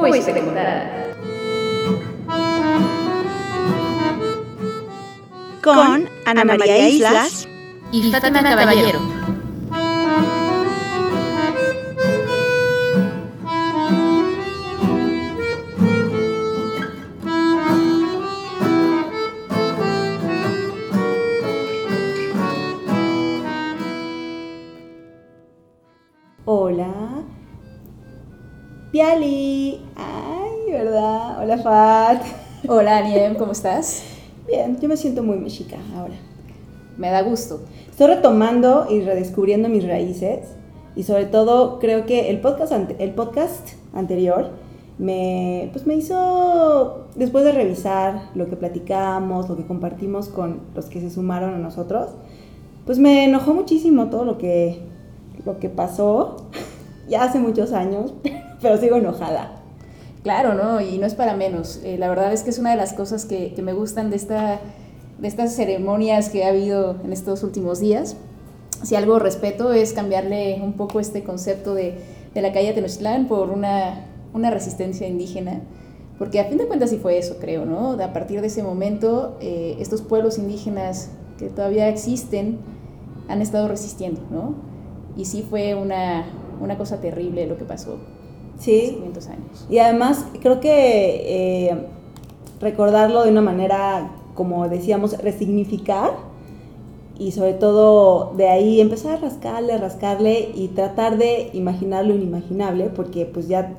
Hoy se contará. Con Ana María Islas Y Fátima Caballero. Aniem, ¿cómo estás? Bien, yo me siento muy mexica ahora. Me da gusto. Estoy retomando y redescubriendo mis raíces. Y sobre todo, creo que el podcast, el podcast anterior me, pues me hizo, después de revisar lo que platicamos, lo que compartimos con los que se sumaron a nosotros, pues me enojó muchísimo todo lo que, lo que pasó ya hace muchos años, pero sigo enojada. Claro, ¿no? Y no es para menos. Eh, la verdad es que es una de las cosas que, que me gustan de, esta, de estas ceremonias que ha habido en estos últimos días. Si algo respeto es cambiarle un poco este concepto de, de la calle Tenochtitlán por una, una resistencia indígena. Porque a fin de cuentas sí fue eso, creo, ¿no? A partir de ese momento, eh, estos pueblos indígenas que todavía existen han estado resistiendo, ¿no? Y sí fue una, una cosa terrible lo que pasó Sí, 500 años. Y además creo que eh, recordarlo de una manera, como decíamos, resignificar y sobre todo de ahí empezar a rascarle, rascarle y tratar de imaginar lo inimaginable, porque pues ya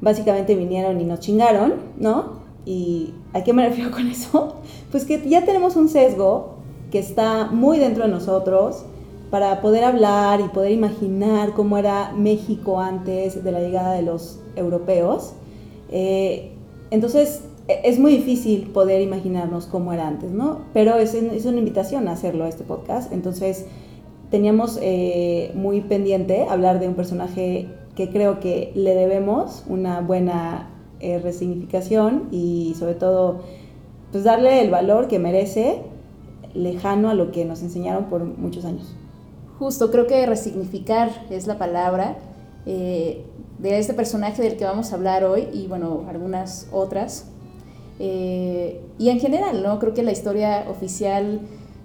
básicamente vinieron y nos chingaron, ¿no? ¿Y a qué me refiero con eso? Pues que ya tenemos un sesgo que está muy dentro de nosotros para poder hablar y poder imaginar cómo era México antes de la llegada de los europeos. Eh, entonces e- es muy difícil poder imaginarnos cómo era antes, ¿no? Pero es, es una invitación a hacerlo, este podcast. Entonces teníamos eh, muy pendiente hablar de un personaje que creo que le debemos una buena eh, resignificación y sobre todo pues darle el valor que merece lejano a lo que nos enseñaron por muchos años. Justo, creo que resignificar es la palabra eh, de este personaje del que vamos a hablar hoy y bueno, algunas otras. Eh, y en general, ¿no? Creo que la historia oficial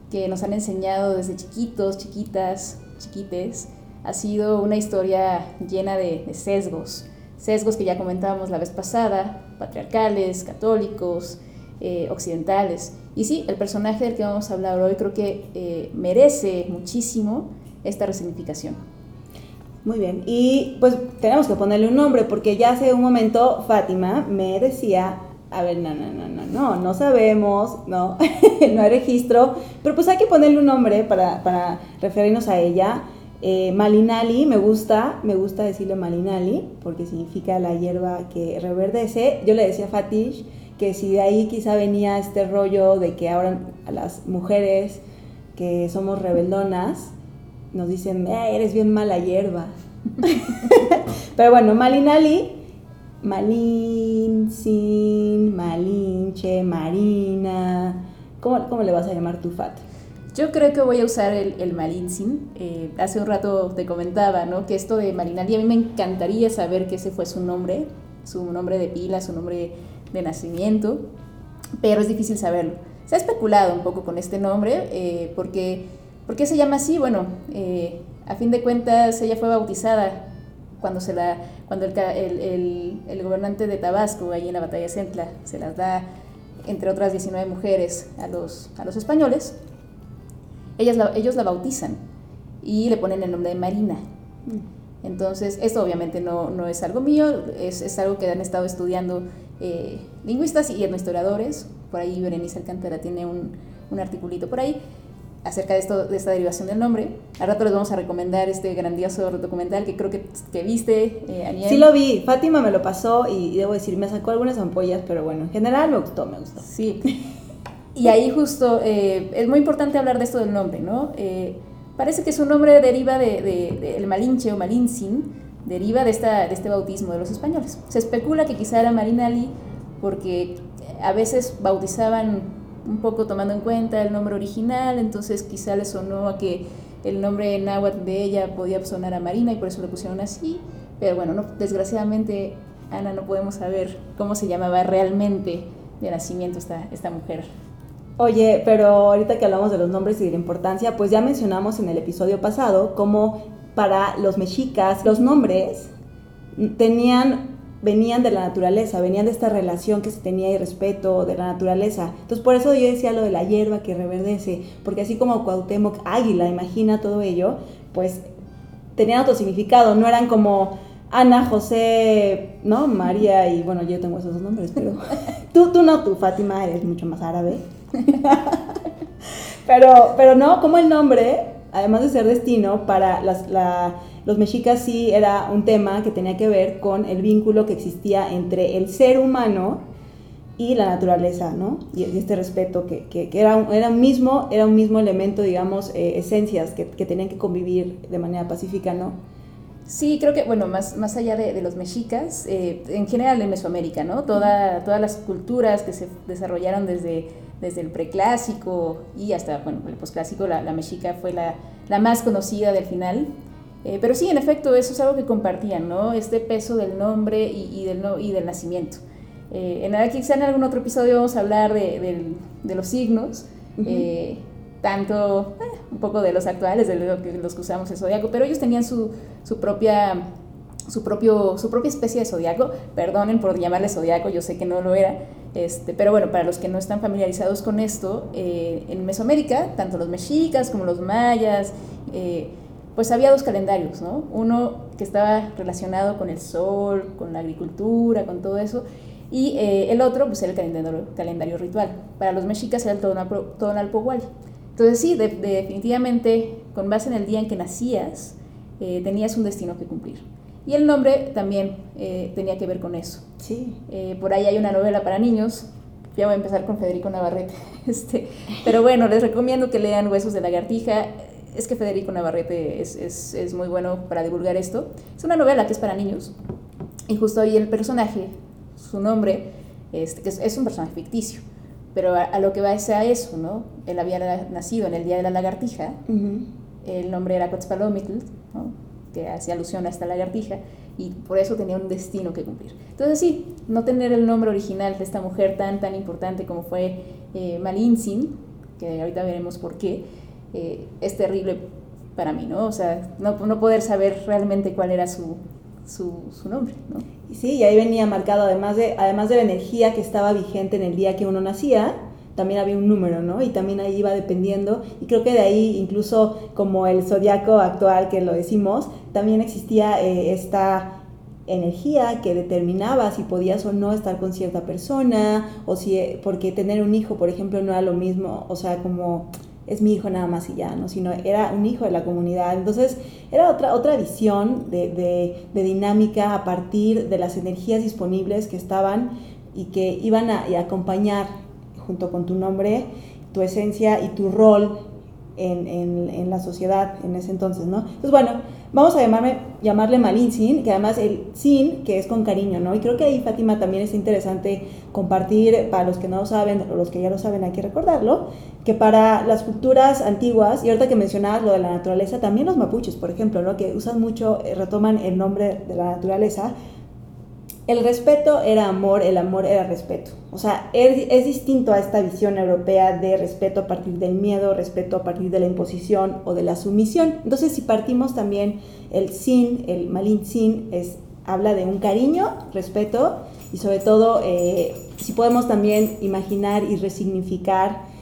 que nos han enseñado desde chiquitos, chiquitas, chiquites, ha sido una historia llena de, de sesgos. Sesgos que ya comentábamos la vez pasada, patriarcales, católicos, eh, occidentales. Y sí, el personaje del que vamos a hablar hoy creo que eh, merece muchísimo esta resignificación. Muy bien, y pues tenemos que ponerle un nombre porque ya hace un momento Fátima me decía, a ver, no, no, no, no, no, no sabemos, no, no hay registro, pero pues hay que ponerle un nombre para, referirnos a ella. Eh, Malinali, me gusta, me gusta decirle Malinali porque significa la hierba que reverdece. Yo le decía a Fatish que si de ahí quizá venía este rollo de que ahora a las mujeres que somos rebeldonas nos dicen, "Eh, eres bien mala hierba. Pero bueno, Malinali, Malin, Sin, Malinche, Marina. ¿Cómo, cómo le vas a llamar tu Fat? Yo creo que voy a usar el, el Malintzin. Eh, hace un rato te comentaba, ¿no? Que esto de Malinali, a mí me encantaría saber que ese fue su nombre, su nombre de pila, su nombre de nacimiento, pero es difícil saberlo. Se ha especulado un poco con este nombre, eh, porque, ¿por qué se llama así? Bueno, eh, a fin de cuentas ella fue bautizada cuando, se la, cuando el, el, el- el gobernante de Tabasco, ahí en la batalla de Centla, se las da, entre otras 19 mujeres, a los, a los españoles. Ellas la- ellos la bautizan y le ponen el nombre de Marina. Entonces, esto obviamente no, no es algo mío, es, es algo que han estado estudiando eh, lingüistas y etnohistoriadores. Por ahí Berenice Alcántara tiene un, un articulito por ahí acerca de, esto, de esta derivación del nombre. Al rato les vamos a recomendar este grandioso documental que creo que, que viste, eh, Aniel. Sí lo vi, Fátima me lo pasó y, y debo decir, me sacó algunas ampollas, pero bueno, en general me gustó, me gustó. Sí. Y ahí justo eh, es muy importante hablar de esto del nombre, ¿no? Eh, parece que su nombre deriva de, de- de- el Malinche o Malintzin, deriva de, esta, de este bautismo de los españoles. Se especula que quizá era Marinali porque a veces bautizaban un poco tomando en cuenta el nombre original, entonces quizá le sonó a que el nombre náhuatl de ella podía sonar a Marina y por eso le pusieron así. Pero bueno, no, desgraciadamente Ana, no podemos saber cómo se llamaba realmente de nacimiento esta, esta mujer. Oye, pero ahorita que hablamos de los nombres y de la importancia, pues ya mencionamos en el episodio pasado cómo para los mexicas los nombres tenían venían de la naturaleza, venían de esta relación que se tenía y respeto de la naturaleza. Entonces por eso yo decía lo de la hierba que reverdece, porque así como Cuauhtémoc Águila, imagina todo ello, pues tenían otro significado, no eran como Ana, José, ¿no? María y bueno, yo tengo esos dos nombres, pero tú, tú no, tú Fátima eres mucho más árabe. pero, pero no, como el nombre, además de ser destino, para las, los mexicas sí era un tema que tenía que ver con el vínculo que existía entre el ser humano y la naturaleza, ¿no? Y, este respeto que, que, era, un, era, un mismo, era un mismo elemento, digamos, eh, esencias que, que tenían que convivir de manera pacífica, ¿no? Sí, creo que, bueno, más, más allá de, los mexicas, eh, en general en Mesoamérica, ¿no? Toda, todas las culturas que se desarrollaron desde, desde el preclásico y hasta, bueno, el posclásico, la, la mexica fue la, la, más conocida del final. Eh, pero sí, en efecto, eso es algo que compartían, ¿no? Este peso del nombre y, del, no, y del nacimiento. Eh, en, quizá en algún otro episodio vamos a hablar de, de, los signos tanto eh, un poco de los actuales, de los que usamos el zodiaco, pero ellos tenían su, su propia su, propio, su propia especie de zodiaco. Perdonen por llamarle zodiaco, yo sé que no lo era. Este, pero bueno, para los que no están familiarizados con esto, eh, en Mesoamérica, tanto los mexicas como los mayas, eh, pues había dos calendarios, ¿no? Uno que estaba relacionado con el sol, con la agricultura, con todo eso, y el otro, pues era el calendario, calendario ritual. Para los mexicas era el Tonalpohualli. Entonces sí, definitivamente, con base en el día en que nacías, eh, tenías un destino que cumplir. Y el nombre también eh, tenía que ver con eso. Sí. Eh, por ahí hay una novela para niños. Ya voy a empezar con Federico Navarrete. Este, pero bueno, les recomiendo que lean Huesos de lagartija. Es que Federico Navarrete es, es, es muy bueno para divulgar esto. Es una novela que es para niños. Y justo ahí el personaje, su nombre, este, que es, es un personaje ficticio pero a, lo que va es a eso, ¿no? Él había nacido en el Día de la Lagartija, el nombre era Cotzpalomitl, ¿no? que hacía alusión a esta lagartija, y por eso tenía un destino que cumplir. Entonces sí, no tener el nombre original de esta mujer tan, tan importante como fue eh, Malintzin, que ahorita veremos por qué, eh, es terrible para mí, ¿no? O sea, no, no poder saber realmente cuál era su, su, su nombre, ¿no? Sí, y ahí venía marcado, además de, además de la energía que estaba vigente en el día que uno nacía, también había un número, ¿no? Y también ahí iba dependiendo, y creo que de ahí, incluso como el zodiaco actual que lo decimos, también existía eh, esta energía que determinaba si podías o no estar con cierta persona, o si, porque tener un hijo, por ejemplo, no era lo mismo, o sea, como es mi hijo nada más y ya, ¿no? Sino era un hijo de la comunidad. Entonces, era otra, otra visión de, dinámica a partir de las energías disponibles que estaban y que iban a, acompañar junto con tu nombre, tu esencia y tu rol en, en, la sociedad en ese entonces, ¿no? Entonces, bueno, vamos a llamarme, llamarle Malin Sin, que además el Sin, que es con cariño, ¿no? Y creo que ahí, Fátima, también es interesante compartir, para los que no lo saben, o los que ya lo saben, hay que recordarlo, que para las culturas antiguas, y ahorita que mencionabas lo de la naturaleza, también los mapuches, por ejemplo, ¿no? Que usan mucho, eh, retoman el nombre de la naturaleza, el respeto era amor, el amor era respeto. O sea, es, distinto a esta visión europea de respeto a partir del miedo, respeto a partir de la imposición o de la sumisión. Entonces, si partimos también el sin, el malin sin, es, habla de un cariño, respeto y sobre todo, eh, si podemos también imaginar y resignificar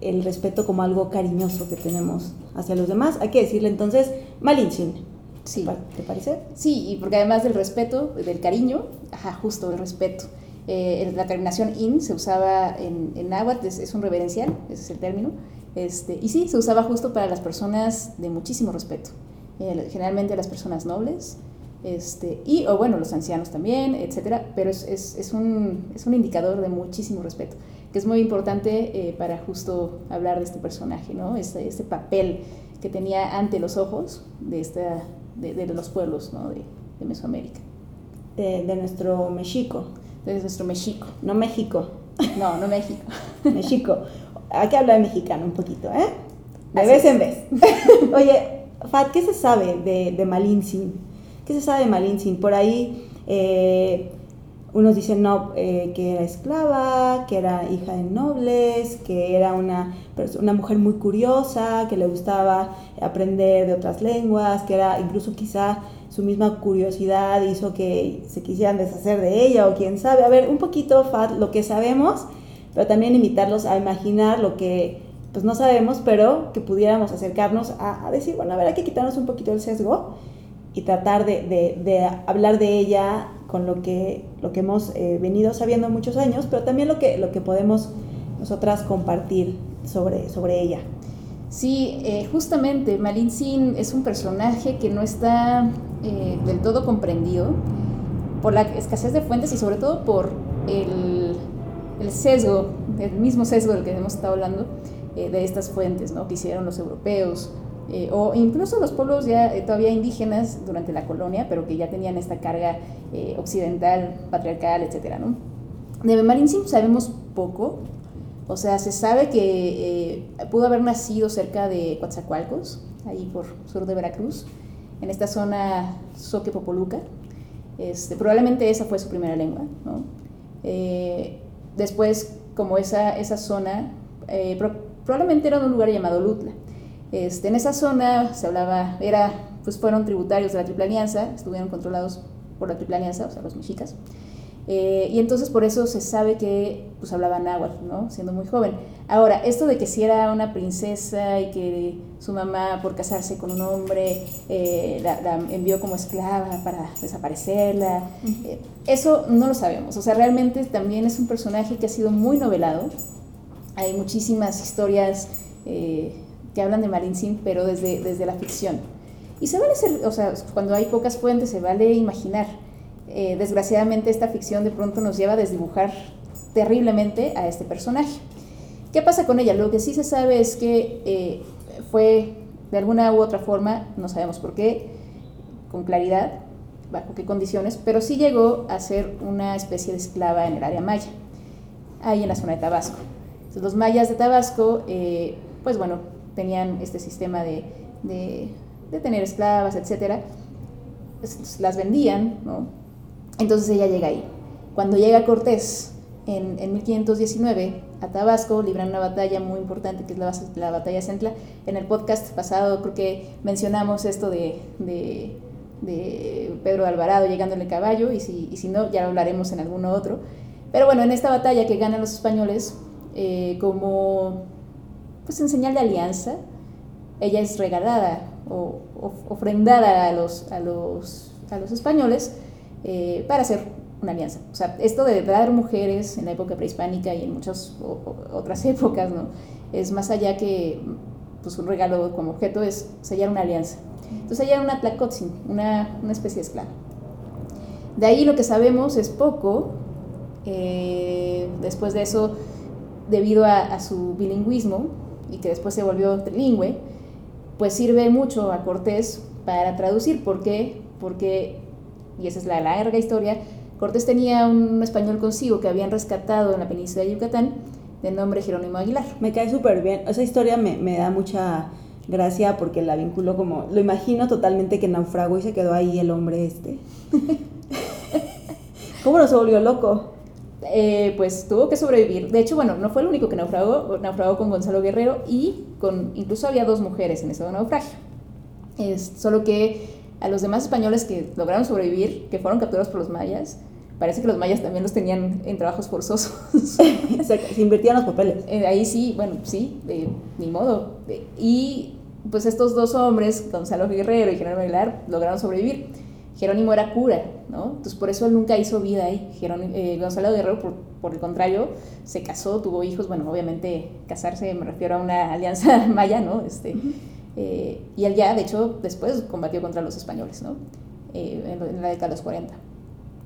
el respeto como algo cariñoso que tenemos hacia los demás, hay que decirle entonces malin sin. Sí. ¿Te parece? Sí, y porque además del respeto, del cariño, ajá, justo el respeto. Eh, la terminación in se usaba en, en náhuatl, es, un reverencial, ese es el término. Este, y sí, se usaba justo para las personas de muchísimo respeto. Eh, generalmente las personas nobles, este, y, o bueno, los ancianos también, etcétera, pero es, es, es, un, es un indicador de muchísimo respeto, que es muy importante eh, para justo hablar de este personaje, ¿no? Este, este papel que tenía ante los ojos de esta de, los pueblos ¿no? de, de, Mesoamérica. De, de, nuestro México. De nuestro México. No México. No, no México. México. Hay que hablar mexicano un poquito, ¿eh? De vez en vez. Oye, Fat, ¿qué se sabe de, de Malintzin? ¿Qué se sabe de Malintzin? Por ahí, eh, unos dicen no, eh, que era esclava, que era hija de nobles, que era una, una mujer muy curiosa, que le gustaba aprender de otras lenguas, que era incluso quizá su misma curiosidad hizo que se quisieran deshacer de ella o quién sabe. A ver, un poquito Fat, lo que sabemos, pero también invitarlos a imaginar lo que pues no sabemos, pero que pudiéramos acercarnos a, decir, bueno, a ver, hay que quitarnos un poquito el sesgo y tratar de, de hablar de ella con lo que, lo que hemos eh, venido sabiendo muchos años, pero también lo que, lo que podemos nosotras compartir sobre, sobre ella. Sí, eh, justamente Malin Sin es un personaje que no está eh, del todo comprendido por la escasez de fuentes y sobre todo por el, el sesgo, el mismo sesgo del que hemos estado hablando, de estas fuentes ¿no? que hicieron los europeos, eh, o incluso los pueblos ya eh, todavía indígenas durante la colonia, pero que ya tenían esta carga eh, occidental, patriarcal, etc. ¿no? De Marinsim sabemos poco, o sea, se sabe que pudo haber nacido cerca de Coatzacoalcos, ahí por sur de Veracruz, en esta zona Soque-Popoluca. Este, probablemente esa fue su primera lengua. ¿no? después, como esa, esa zona, probablemente era un lugar llamado Lutla. Este, en esa zona se hablaba, era, pues fueron tributarios de la Triple Alianza, estuvieron controlados por la Triple Alianza, o sea, los mexicas. Eh, y entonces por eso se sabe que pues hablaban náhuatl, ¿no? Siendo muy joven. Ahora, esto de que si era una princesa y que su mamá por casarse con un hombre eh, la, envió como esclava para desaparecerla, eh, eso no lo sabemos. O sea, realmente también es un personaje que ha sido muy novelado. Hay muchísimas historias que hablan de Marinsin, pero desde, desde la ficción. Y se vale ser, o sea, cuando hay pocas fuentes, se vale imaginar. Eh, desgraciadamente esta ficción de pronto nos lleva a desdibujar terriblemente a este personaje. ¿Qué pasa con ella? Lo que sí se sabe es que eh, fue de alguna u otra forma, no sabemos por qué, con claridad, bajo qué condiciones, pero sí llegó a ser una especie de esclava en el área maya, ahí en la zona de Tabasco. Entonces, los mayas de Tabasco, eh, pues bueno, tenían este sistema de, de, tener esclavas, etc., pues, las vendían, ¿no? Entonces ella llega ahí. Cuando llega Cortés en, en 1519 a Tabasco, libran una batalla muy importante que es la, la batalla Centla. En el podcast pasado creo que mencionamos esto de, de, de Pedro Alvarado llegando en el caballo y si, y si no, ya lo hablaremos en alguno otro. Pero bueno, en esta batalla que ganan los españoles, eh, como pues en señal de alianza, ella es regalada o, ofrendada a los, a los, a los españoles eh, para hacer una alianza. O sea, esto de dar mujeres en la época prehispánica y en muchas otras épocas, ¿no? Es más allá que pues, un regalo como objeto, es sellar una alianza. Entonces ella era una tlacotzin, una, una especie de esclava. De ahí lo que sabemos es poco. Eh, después de eso, debido a, a su bilingüismo, y que después se volvió trilingüe, pues sirve mucho a Cortés para traducir. ¿Por qué? Porque, y esa es la larga historia, Cortés tenía un español consigo que habían rescatado en la península de Yucatán, de nombre Jerónimo Aguilar. Me cae súper bien. Esa historia me, me, da mucha gracia porque la vinculo como, lo imagino totalmente que naufragó y se quedó ahí el hombre este. ¿Cómo no se volvió loco? Eh, pues tuvo que sobrevivir. De hecho, bueno, no fue el único que naufragó, naufragó con Gonzalo Guerrero y con, incluso había dos mujeres en ese naufragio. Es, solo que a los demás españoles que lograron sobrevivir, que fueron capturados por los mayas, parece que los mayas también los tenían en trabajos forzosos. se, invertían los papeles. Eh, ahí sí, bueno, sí, ni modo. y pues estos dos hombres, Gonzalo Guerrero y General Aguilar, lograron sobrevivir. Jerónimo era cura, ¿no? Entonces por eso él nunca hizo vida ahí. Jerónimo, eh, Gonzalo Guerrero, por, por, el contrario, se casó, tuvo hijos, bueno, obviamente casarse me refiero a una alianza maya, ¿no? Este, eh, y él ya, de hecho, después combatió contra los españoles, ¿no? Eh, en, la década de los 40.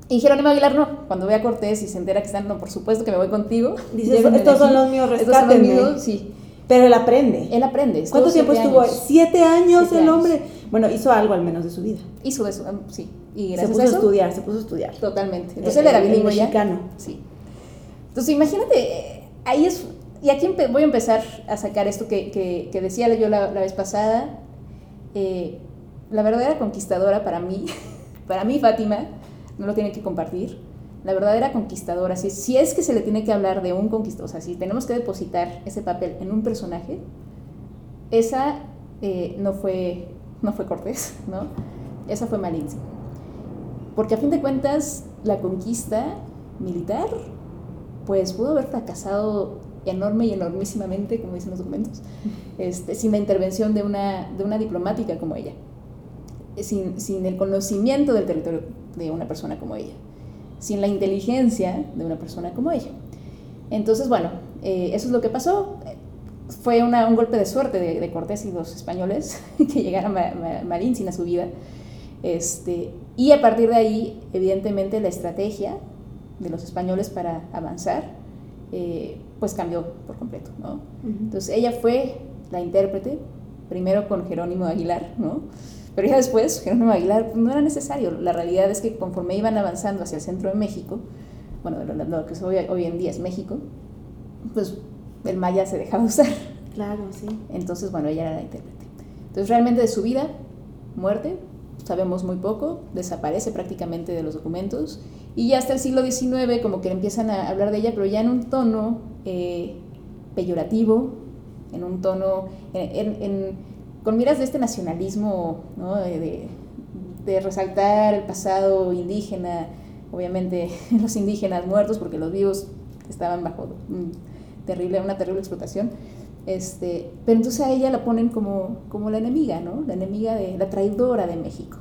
Y Jerónimo Aguilar no, cuando ve a Cortés y se entera que están, no, por supuesto que me voy contigo. Dice, estos son los míos, Estos son los míos, sí. Pero él aprende. Él aprende. ¿Cuánto tiempo estuvo? Siete años el hombre. Bueno, hizo algo al menos de su vida. Hizo eso, em, sí. Y se puso a, estudiar, se puso a estudiar. Totalmente. Entonces él era bilingüe ya. Sí. Entonces imagínate, ahí es, y aquí voy a empezar a sacar esto que, que, decía yo la, vez pasada. Eh, la verdadera conquistadora para mí, para mí Fátima, no lo tiene que compartir, la verdadera conquistadora, si, si es que se le tiene que hablar de un conquistador, o sea, si tenemos que depositar ese papel en un personaje, esa eh, no, fue, no fue Cortés, ¿no? Esa fue Malinche. Porque a fin de cuentas, la conquista militar, pues pudo haber fracasado enorme y enormísimamente, como dicen los documentos, este, sin la intervención de una, de una diplomática como ella, sin, sin el conocimiento del territorio de una persona como ella sin la inteligencia de una persona como ella. Entonces, bueno, eh, eso es lo que pasó. Fue una, un golpe de suerte de, Cortés y los españoles que llegaron a Marín sin a su vida. Este, y a partir de ahí, evidentemente, la estrategia de los españoles para avanzar, eh, pues cambió por completo. ¿no? Entonces, ella fue la intérprete, primero con Jerónimo Aguilar, ¿no? Pero ya después, Jerónimo Aguilar pues, no era necesario. La realidad es que conforme iban avanzando hacia el centro de México, bueno, lo, que hoy, hoy, en día es México, pues el maya se dejaba usar. Claro, sí. Entonces, bueno, ella era la intérprete. Entonces, realmente de su vida, muerte, sabemos muy poco, desaparece prácticamente de los documentos. Y ya hasta el siglo XIX, como que empiezan a hablar de ella, pero ya en un tono eh, peyorativo, en un tono, en con miras de este nacionalismo, ¿no? de, resaltar el pasado indígena, obviamente los indígenas muertos porque los vivos estaban bajo terrible, una terrible explotación. Este, pero entonces a ella la ponen como, como la enemiga, ¿no? La enemiga de la traidora de México,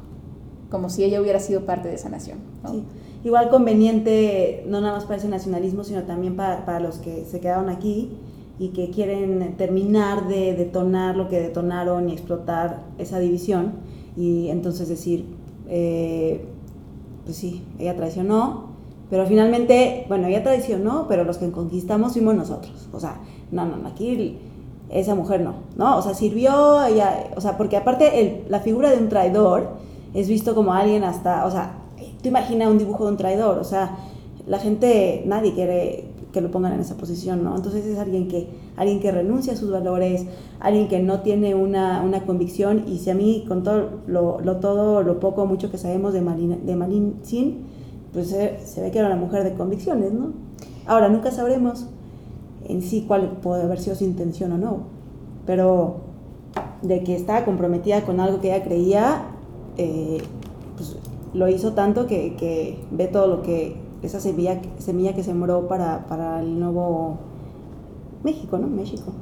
como si ella hubiera sido parte de esa nación. Sí. Igual conveniente, no nada más para ese nacionalismo, sino también para, para los que se quedaron aquí, y que quieren terminar de detonar lo que detonaron y explotar esa división y entonces decir, eh, pues sí, ella traicionó, pero finalmente, bueno, ella traicionó, pero los que conquistamos fuimos nosotros. O sea, no, no, aquí esa mujer no, ¿no? O sea, sirvió, ella, o sea, porque aparte la figura de un traidor es visto como alguien hasta, o sea, tú imaginas un dibujo de un traidor, o sea, la gente, nadie quiere que lo pongan en esa posición, ¿no? Entonces es alguien que, alguien que renuncia a sus valores, alguien que no tiene una, una convicción y si a mí con todo lo, lo, todo, lo poco mucho que sabemos de Malin, de Malin Sin, pues se, se, ve que era una mujer de convicciones, ¿no? Ahora, nunca sabremos en sí cuál puede haber sido su intención o no, pero de que estaba comprometida con algo que ella creía, eh, pues lo hizo tanto que, que ve todo lo que esa semilla, semilla que sembró para, para el nuevo México, ¿no? México.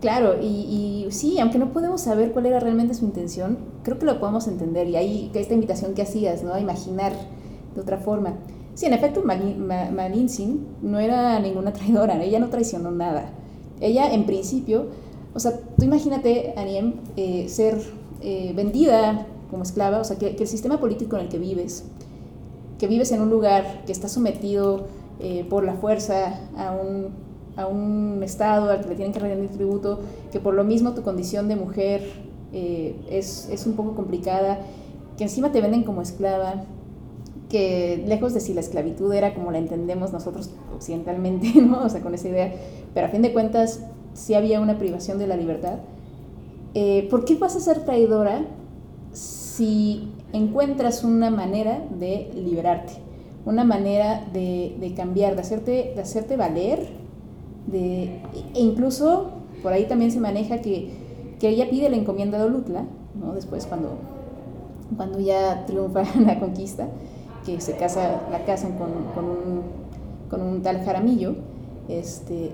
Claro, y, y, sí, aunque no podemos saber cuál era realmente su intención, creo que lo podemos entender. Y ahí esta invitación que hacías, ¿no? A imaginar de otra forma. Sí, en efecto, Malintzin no era ninguna traidora, ella no traicionó nada. Ella, en principio, o sea, tú imagínate, Aniem, eh, ser eh, vendida como esclava, o sea, que, que, el sistema político en el que vives que vives en un lugar que está sometido eh, por la fuerza a un, a un, Estado al que le tienen que rendir tributo, que por lo mismo tu condición de mujer eh, es, es, un poco complicada, que encima te venden como esclava, que lejos de si la esclavitud era como la entendemos nosotros occidentalmente, ¿no? o sea, con esa idea, pero a fin de cuentas sí había una privación de la libertad. Eh, ¿Por qué vas a ser traidora si encuentras una manera de liberarte, una manera de, cambiar, de hacerte, de hacerte valer, de, e incluso por ahí también se maneja que, ella pide la encomienda de Olutla, ¿no? después cuando, cuando ya triunfa la conquista, que se casa, la casan con, un, con un tal Jaramillo, este,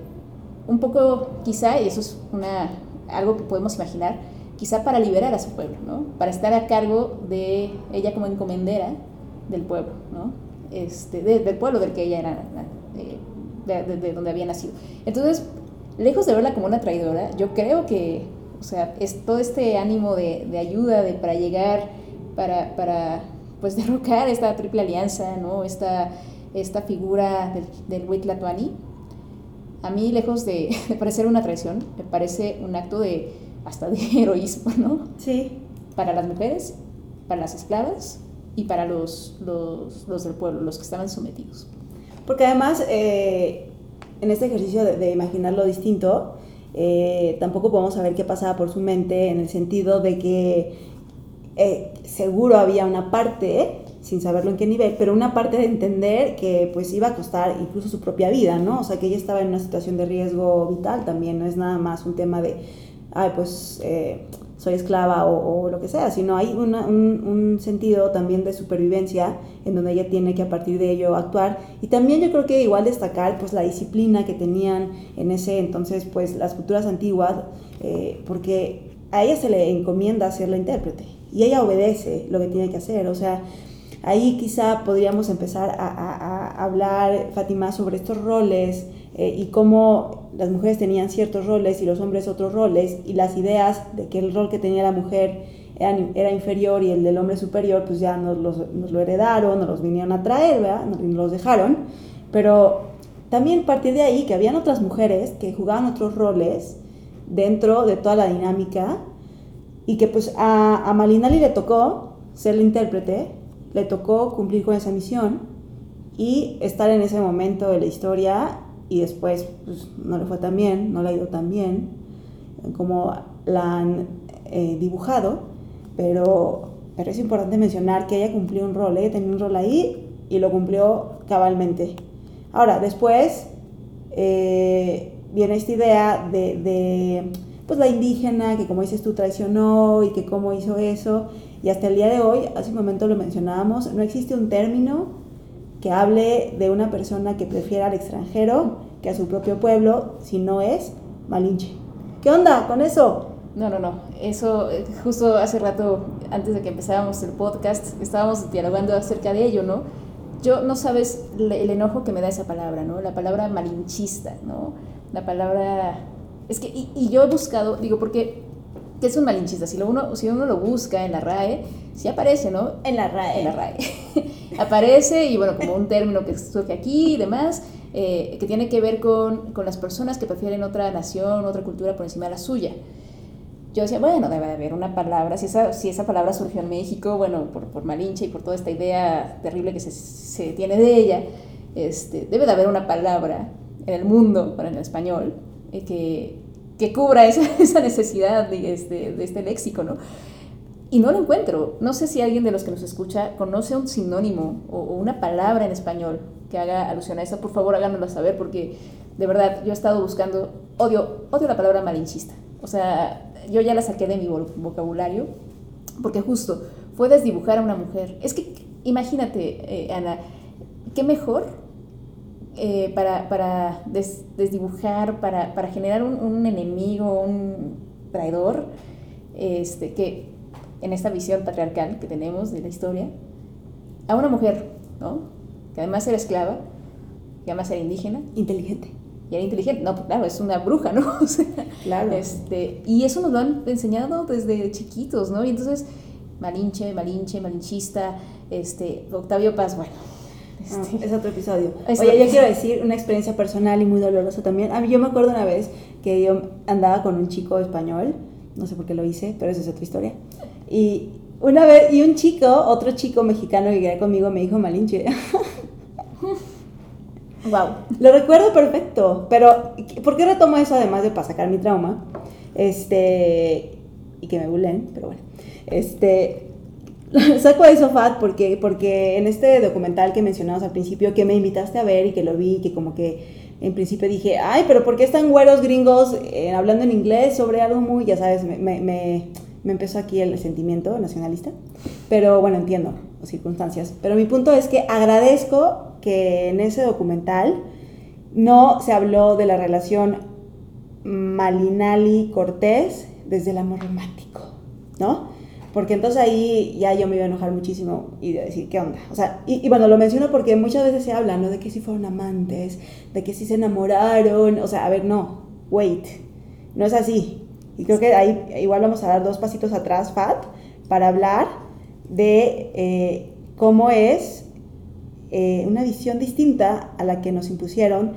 un poco quizá, y eso es una, algo que podemos imaginar, quizá para liberar a su pueblo, ¿no? para estar a cargo de ella como encomendera del pueblo, ¿no? este, del pueblo del que ella era, de, de, donde había nacido. Entonces, lejos de verla como una traidora, yo creo que, o sea, es todo este ánimo de, de ayuda de, para llegar, para, para pues derrocar esta triple alianza, ¿no? esta, esta figura del, del Huitlatuani, a mí, lejos de, de parecer una traición, me parece un acto de hasta de heroísmo, ¿no? Sí. Para las mujeres, para las esclavas y para los, los, del pueblo, los que estaban sometidos. Porque además, eh, en este ejercicio de, de imaginar lo distinto, eh, tampoco podemos saber qué pasaba por su mente en el sentido de que eh, seguro había una parte sin saberlo en qué nivel, pero una parte de entender que pues iba a costar incluso su propia vida, ¿no? O sea, que ella estaba en una situación de riesgo vital también, no es nada más un tema de, ay, pues eh, soy esclava o, lo que sea, sino hay un, un, sentido también de supervivencia en donde ella tiene que a partir de ello actuar. Y también yo creo que igual destacar pues la disciplina que tenían en ese entonces pues las culturas antiguas, eh, porque a ella se le encomienda ser la intérprete y ella obedece lo que tiene que hacer. O sea, ahí quizá podríamos empezar a, a hablar, Fátima, sobre estos roles eh, y cómo las mujeres tenían ciertos roles y los hombres otros roles y las ideas de que el rol que tenía la mujer era, inferior y el del hombre superior, pues ya nos, lo heredaron, nos los vinieron a traer, ¿verdad? Nos, los dejaron. Pero también partir de ahí que habían otras mujeres que jugaban otros roles dentro de toda la dinámica y que pues a, a Malinali le tocó ser la intérprete, le tocó cumplir con esa misión y estar en ese momento de la historia y después pues, no le fue tan bien, no le ha ido tan bien como la han eh, dibujado, pero, pero es importante mencionar que ella cumplió un rol, ella tenía un rol ahí y lo cumplió cabalmente. Ahora, después eh, viene esta idea de, de, pues, la indígena que como dices tú traicionó y que cómo hizo eso, y hasta el día de hoy, hace un momento lo mencionábamos, no existe un término que hable de una persona que prefiera al extranjero que a su propio pueblo, si no es Malinche. ¿Qué onda con eso? No, no, no. Eso, eh, justo hace rato, antes de que empezáramos el podcast, estábamos dialogando acerca de ello, ¿no? Yo no sabes el enojo que me da esa palabra, ¿no? La palabra malinchista, ¿no? La palabra... Es que, y, yo he buscado, digo, porque ¿qué es un malinchista? Si, lo uno, si uno lo busca en la RAE, sí aparece, ¿no? En la RAE. En la RAE. aparece y bueno, como un término que surge aquí y demás, eh, que tiene que ver con, con, las personas que prefieren otra nación, otra cultura por encima de la suya. Yo decía, bueno, debe haber una palabra, si esa, si esa palabra surgió en México, bueno, por, por Malinche y por toda esta idea terrible que se, se tiene de ella, este, debe de haber una palabra en el mundo, para en el español, eh, que, que cubra esa, esa necesidad de este, de este léxico, ¿no? y no lo encuentro. No sé si alguien de los que nos escucha conoce un sinónimo o, una palabra en español que haga alusión a eso. Por favor, háganoslo saber porque de verdad yo he estado buscando, odio, odio la palabra malinchista. O sea, yo ya la saqué de mi vocabulario porque justo fue desdibujar a una mujer. Es que imagínate, eh, Ana, qué mejor eh, para, para desdibujar, para, para generar un, un, enemigo, un traidor, este, que en esta visión patriarcal que tenemos de la historia, a una mujer, ¿no? Que además era esclava, que además era indígena. Inteligente. Y era inteligente, no, claro, es una bruja, ¿no? claro. Este, y eso nos lo han enseñado desde chiquitos, ¿no? Y entonces, malinche, malinche, malinchista, este, Octavio Paz, bueno. Ah, este, es otro episodio. Oye, yo quiero decir una experiencia personal y muy dolorosa también. A mí yo me acuerdo una vez que yo andaba con un chico español, no sé por qué lo hice, pero esa es otra historia. Y una vez, y un chico, otro chico mexicano que quería conmigo me dijo Malinche. wow. Lo recuerdo perfecto, pero ¿por qué retomo eso además de para sacar mi trauma? Este, y que me bulen, pero bueno. Este, saco a Isofat porque, porque en este documental que mencionamos al principio, que me invitaste a ver y que lo vi, que como que en principio dije, ay, pero ¿por qué están güeros gringos eh, hablando en inglés sobre algo muy, ya sabes, me, me me empezó aquí el sentimiento nacionalista, pero bueno, entiendo las circunstancias. Pero mi punto es que agradezco que en ese documental no se habló de la relación Malinali-Cortés desde el amor romántico, ¿no? Porque entonces ahí ya yo me iba a enojar muchísimo y de decir, ¿qué onda? O sea, y, bueno, lo menciono porque muchas veces se habla, ¿no? De que si fueron amantes, de que si se enamoraron, o sea, a ver, no, wait, no es así. Y creo que ahí igual vamos a dar dos pasitos atrás, Fat, para hablar de eh, cómo es eh, una visión distinta a la que nos impusieron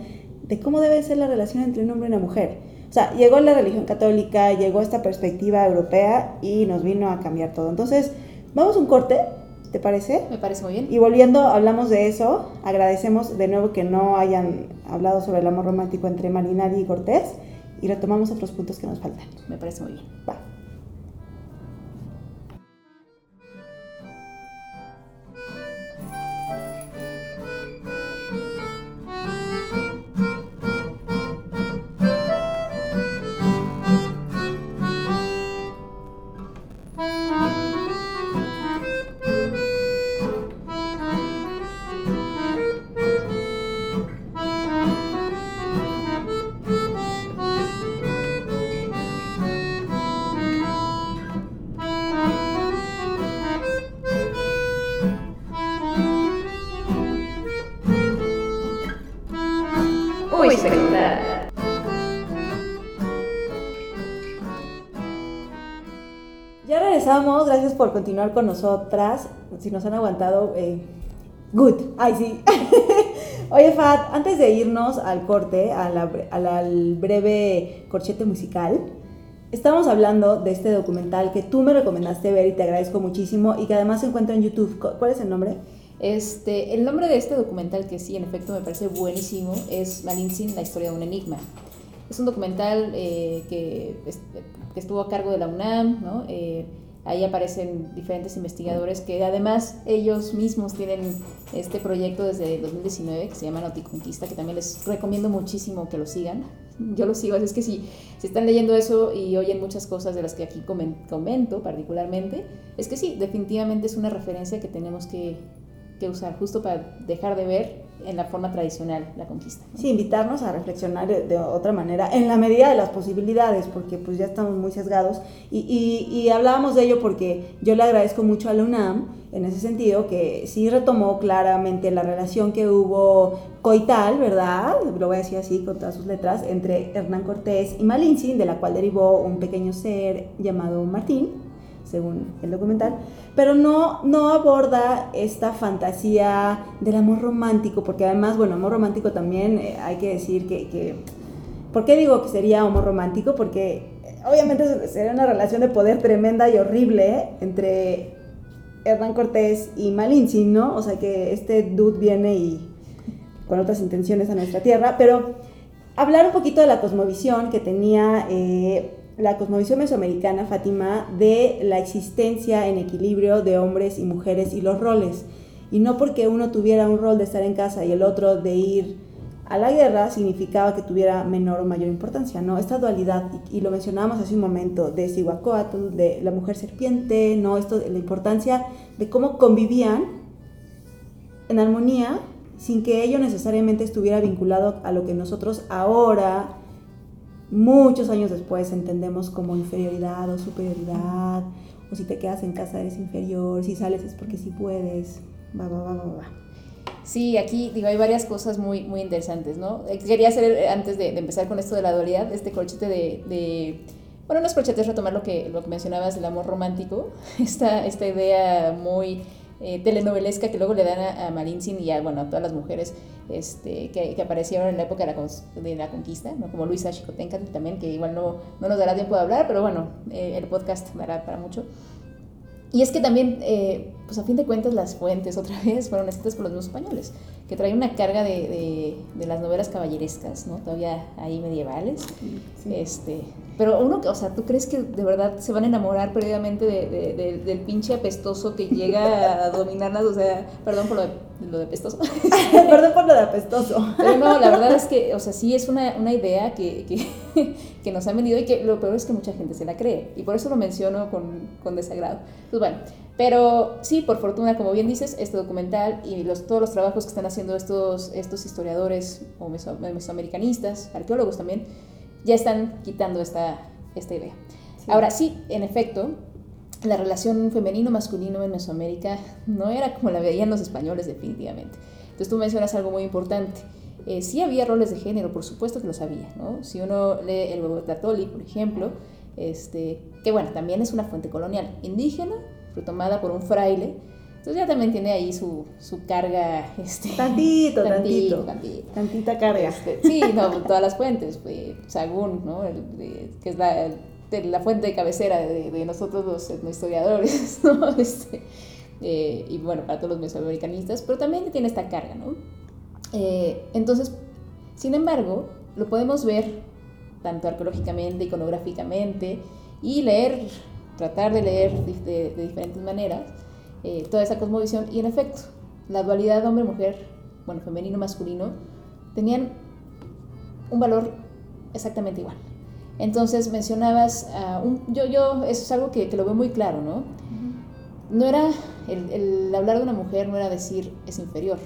de cómo debe ser la relación entre un hombre y una mujer. O sea, llegó la religión católica, llegó esta perspectiva europea y nos vino a cambiar todo. Entonces, vamos a un corte, ¿te parece? Me parece muy bien. Y volviendo, hablamos de eso. Agradecemos de nuevo que no hayan hablado sobre el amor romántico entre Marinari y Cortés y retomamos otros puntos que nos faltan. Me parece muy bien. Va. Ya regresamos, gracias por continuar con nosotras. Si nos han aguantado, eh, good. Ay, sí. Oye, Fat, antes de irnos al corte, al breve corchete musical, Estamos hablando de este documental que tú me recomendaste ver y te agradezco muchísimo y que además se encuentra en YouTube. ¿Cuál es el nombre? Este, el nombre de este documental, que sí, en efecto me parece buenísimo, es Malintzin, la historia de un enigma. Es un documental eh, que, que, estuvo a cargo de la UNAM, ¿no? Eh, Ahí aparecen diferentes investigadores que además ellos mismos tienen este proyecto desde 2019 que se llama Noticonquista, que también les recomiendo muchísimo que lo sigan. Yo lo sigo, así es que si, si están leyendo eso y oyen muchas cosas de las que aquí comento particularmente, es que sí, definitivamente es una referencia que tenemos que, que usar justo para dejar de ver en la forma tradicional la conquista. Sí, invitarnos a reflexionar de, otra manera, en la medida de las posibilidades, porque pues ya estamos muy sesgados. Y, y, y, hablábamos de ello porque yo le agradezco mucho a la UNAM, en ese sentido, que sí retomó claramente la relación que hubo coital, ¿verdad? Lo voy a decir así con todas sus letras, entre Hernán Cortés y Malintzin, de la cual derivó un pequeño ser llamado Martín según el documental, pero no, no aborda esta fantasía del amor romántico, porque además, bueno, amor romántico también eh, hay que decir que, que, ¿Por qué digo que sería amor romántico? Porque eh, obviamente sería una relación de poder tremenda y horrible entre Hernán Cortés y Malintzin, ¿no? O sea que este dude viene y con otras intenciones a nuestra tierra, pero hablar un poquito de la cosmovisión que tenía eh, la cosmovisión mesoamericana, Fátima, de la existencia en equilibrio de hombres y mujeres y los roles. Y no porque uno tuviera un rol de estar en casa y el otro de ir a la guerra significaba que tuviera menor o mayor importancia, ¿no? Esta dualidad, y, lo mencionábamos hace un momento, de Sihuacóatl, de la mujer serpiente, ¿no? Esto, la importancia de cómo convivían en armonía sin que ello necesariamente estuviera vinculado a lo que nosotros ahora muchos años después entendemos como inferioridad o superioridad, o si te quedas en casa eres inferior, si sales es porque sí puedes, va, va, va, va, va. Sí, aquí digo, hay varias cosas muy, muy interesantes, ¿no? Eh, quería hacer, eh, antes de, empezar con esto de la dualidad, este corchete de, bueno, no es corchete, es retomar lo que, lo que mencionabas del amor romántico, esta, esta idea muy eh, telenovelesca que luego le dan a, a y a, bueno, a todas las mujeres este, que, que, aparecieron en la época de la, conquista, como Luisa Chicotenca también, que igual no, no nos dará tiempo de hablar, pero bueno, eh, el podcast dará para mucho. Y es que también, eh, pues a fin de cuentas, las fuentes otra vez fueron escritas por los mismos españoles, que traen una carga de, de, de, las novelas caballerescas, ¿no? Todavía ahí medievales. Este, pero uno, o sea, ¿tú crees que de verdad se van a enamorar previamente de, del pinche apestoso que llega a dominarlas? O sea, perdón por lo de, lo de apestoso. perdón por lo de apestoso. Pero no, la verdad es que, o sea, sí es una, una idea que, que, que, nos han vendido y que lo peor es que mucha gente se la cree. Y por eso lo menciono con, con desagrado. Pues bueno, pero sí, por fortuna, como bien dices, este documental y los, todos los trabajos que están haciendo estos, estos historiadores o mesoamericanistas, arqueólogos también, ya están quitando esta, esta idea. Ahora sí, en efecto, la relación femenino-masculino en Mesoamérica no era como la veían los españoles definitivamente. Entonces tú mencionas algo muy importante. Eh, sí había roles de género, por supuesto que los había, ¿no? Si uno lee el Huevo Católico, por ejemplo, este, que bueno, también es una fuente colonial indígena, tomada por un fraile, entonces ya también tiene ahí su, su carga. Este, tantito, tantito, tantito, Tantita carga. Este, sí, no, todas las fuentes. Pues, Sagún, ¿no? que es la, la, fuente de cabecera de, de nosotros los historiadores, ¿no? Este, eh, y bueno, para todos los mesoamericanistas, pero también tiene esta carga, ¿no? Eh, entonces, sin embargo, lo podemos ver tanto arqueológicamente, iconográficamente, y leer, tratar de leer de, de diferentes maneras eh, toda esa cosmovisión y en efecto, la dualidad hombre-mujer, bueno, femenino-masculino, tenían un valor exactamente igual. Entonces mencionabas, un, yo, yo, eso es algo que, que, lo veo muy claro, ¿no? No era, el, el, hablar de una mujer no era decir es inferior.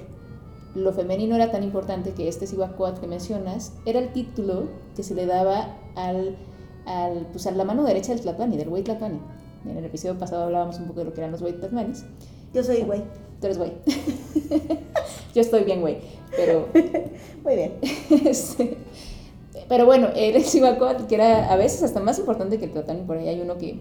Lo femenino era tan importante que este Siwakuat que mencionas era el título que se le daba al, al, pues a la mano derecha del Tlatuani, del güey Tlatuani. En el episodio pasado hablábamos un poco de lo que eran los white Tasmanis. Yo soy güey. Tú eres güey. Yo estoy bien, güey, pero... Muy bien. Este, pero bueno, el Cihuacóatl, que era a veces hasta más importante que el Tlatoani, por ahí hay uno que,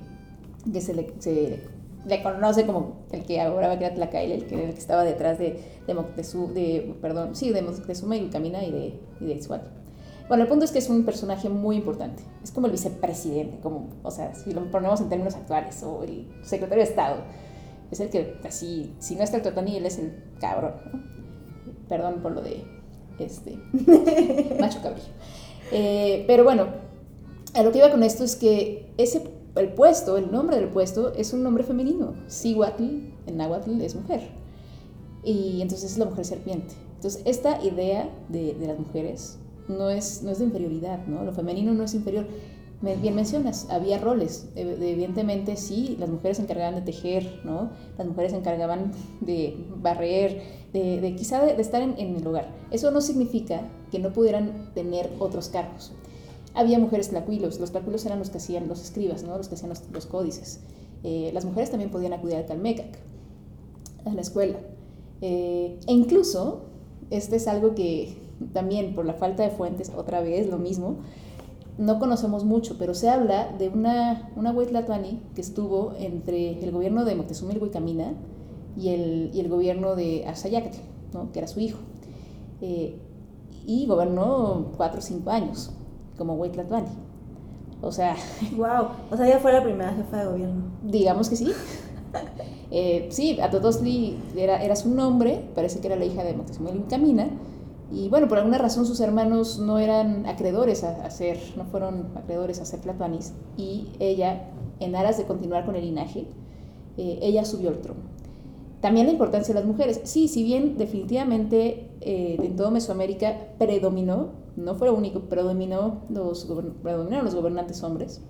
que se, le, se le conoce como el que ahora va a crear Tlacaile, el que, el que estaba detrás de, de, Moctezuma, de, perdón, sí, de Moctezuma y Camina y de, y de Bueno, el punto es que es un personaje muy importante. Es como el vicepresidente, como, o sea, si lo ponemos en términos actuales, o el secretario de Estado. Es el que, así, si no está el Tlatoani, él es el cabrón, ¿no? Perdón por lo de, este, macho cabrillo. Eh, pero bueno, a lo que iba con esto es que ese, el puesto, el nombre del puesto es un nombre femenino. Sihuatl en náhuatl es mujer. Y entonces es la mujer serpiente. Entonces, esta idea de, de las mujeres no es, no es de inferioridad, ¿no? Lo femenino no es inferior. Bien mencionas, había roles. Evidentemente, sí, las mujeres se encargaban de tejer, ¿no? Las mujeres se encargaban de barrer, de, quizá de, estar en, el hogar. Eso no significa que no pudieran tener otros cargos. Había mujeres tlacuilos, los tlacuilos eran los que hacían los escribas, ¿no? Los que hacían los, los códices. Eh, las mujeres también podían acudir al Calmecac, a la escuela. Eh, e incluso, este es algo que también por la falta de fuentes, otra vez lo mismo, no conocemos mucho, pero se habla de una, una que estuvo entre el gobierno de Moctezuma y Huicamina y el, y el gobierno de Arzayacatl, ¿no? que era su hijo. Eh, y gobernó cuatro o cinco años como Huitlatlani. O sea... ¡Wow! O sea, ella fue la primera jefa de gobierno. Digamos que sí. eh, sí, Atotosli era, era su nombre, parece que era la hija de Moctezuma y Huicamina, y bueno, por alguna razón sus hermanos no eran acreedores a, ser, no fueron acreedores a ser platuanis. Y ella, en aras de continuar con el linaje, eh, ella subió al trono. También la importancia de las mujeres. Sí, si bien definitivamente eh, en todo Mesoamérica predominó, no fue lo único, predominó los, predominaron los gobernantes hombres.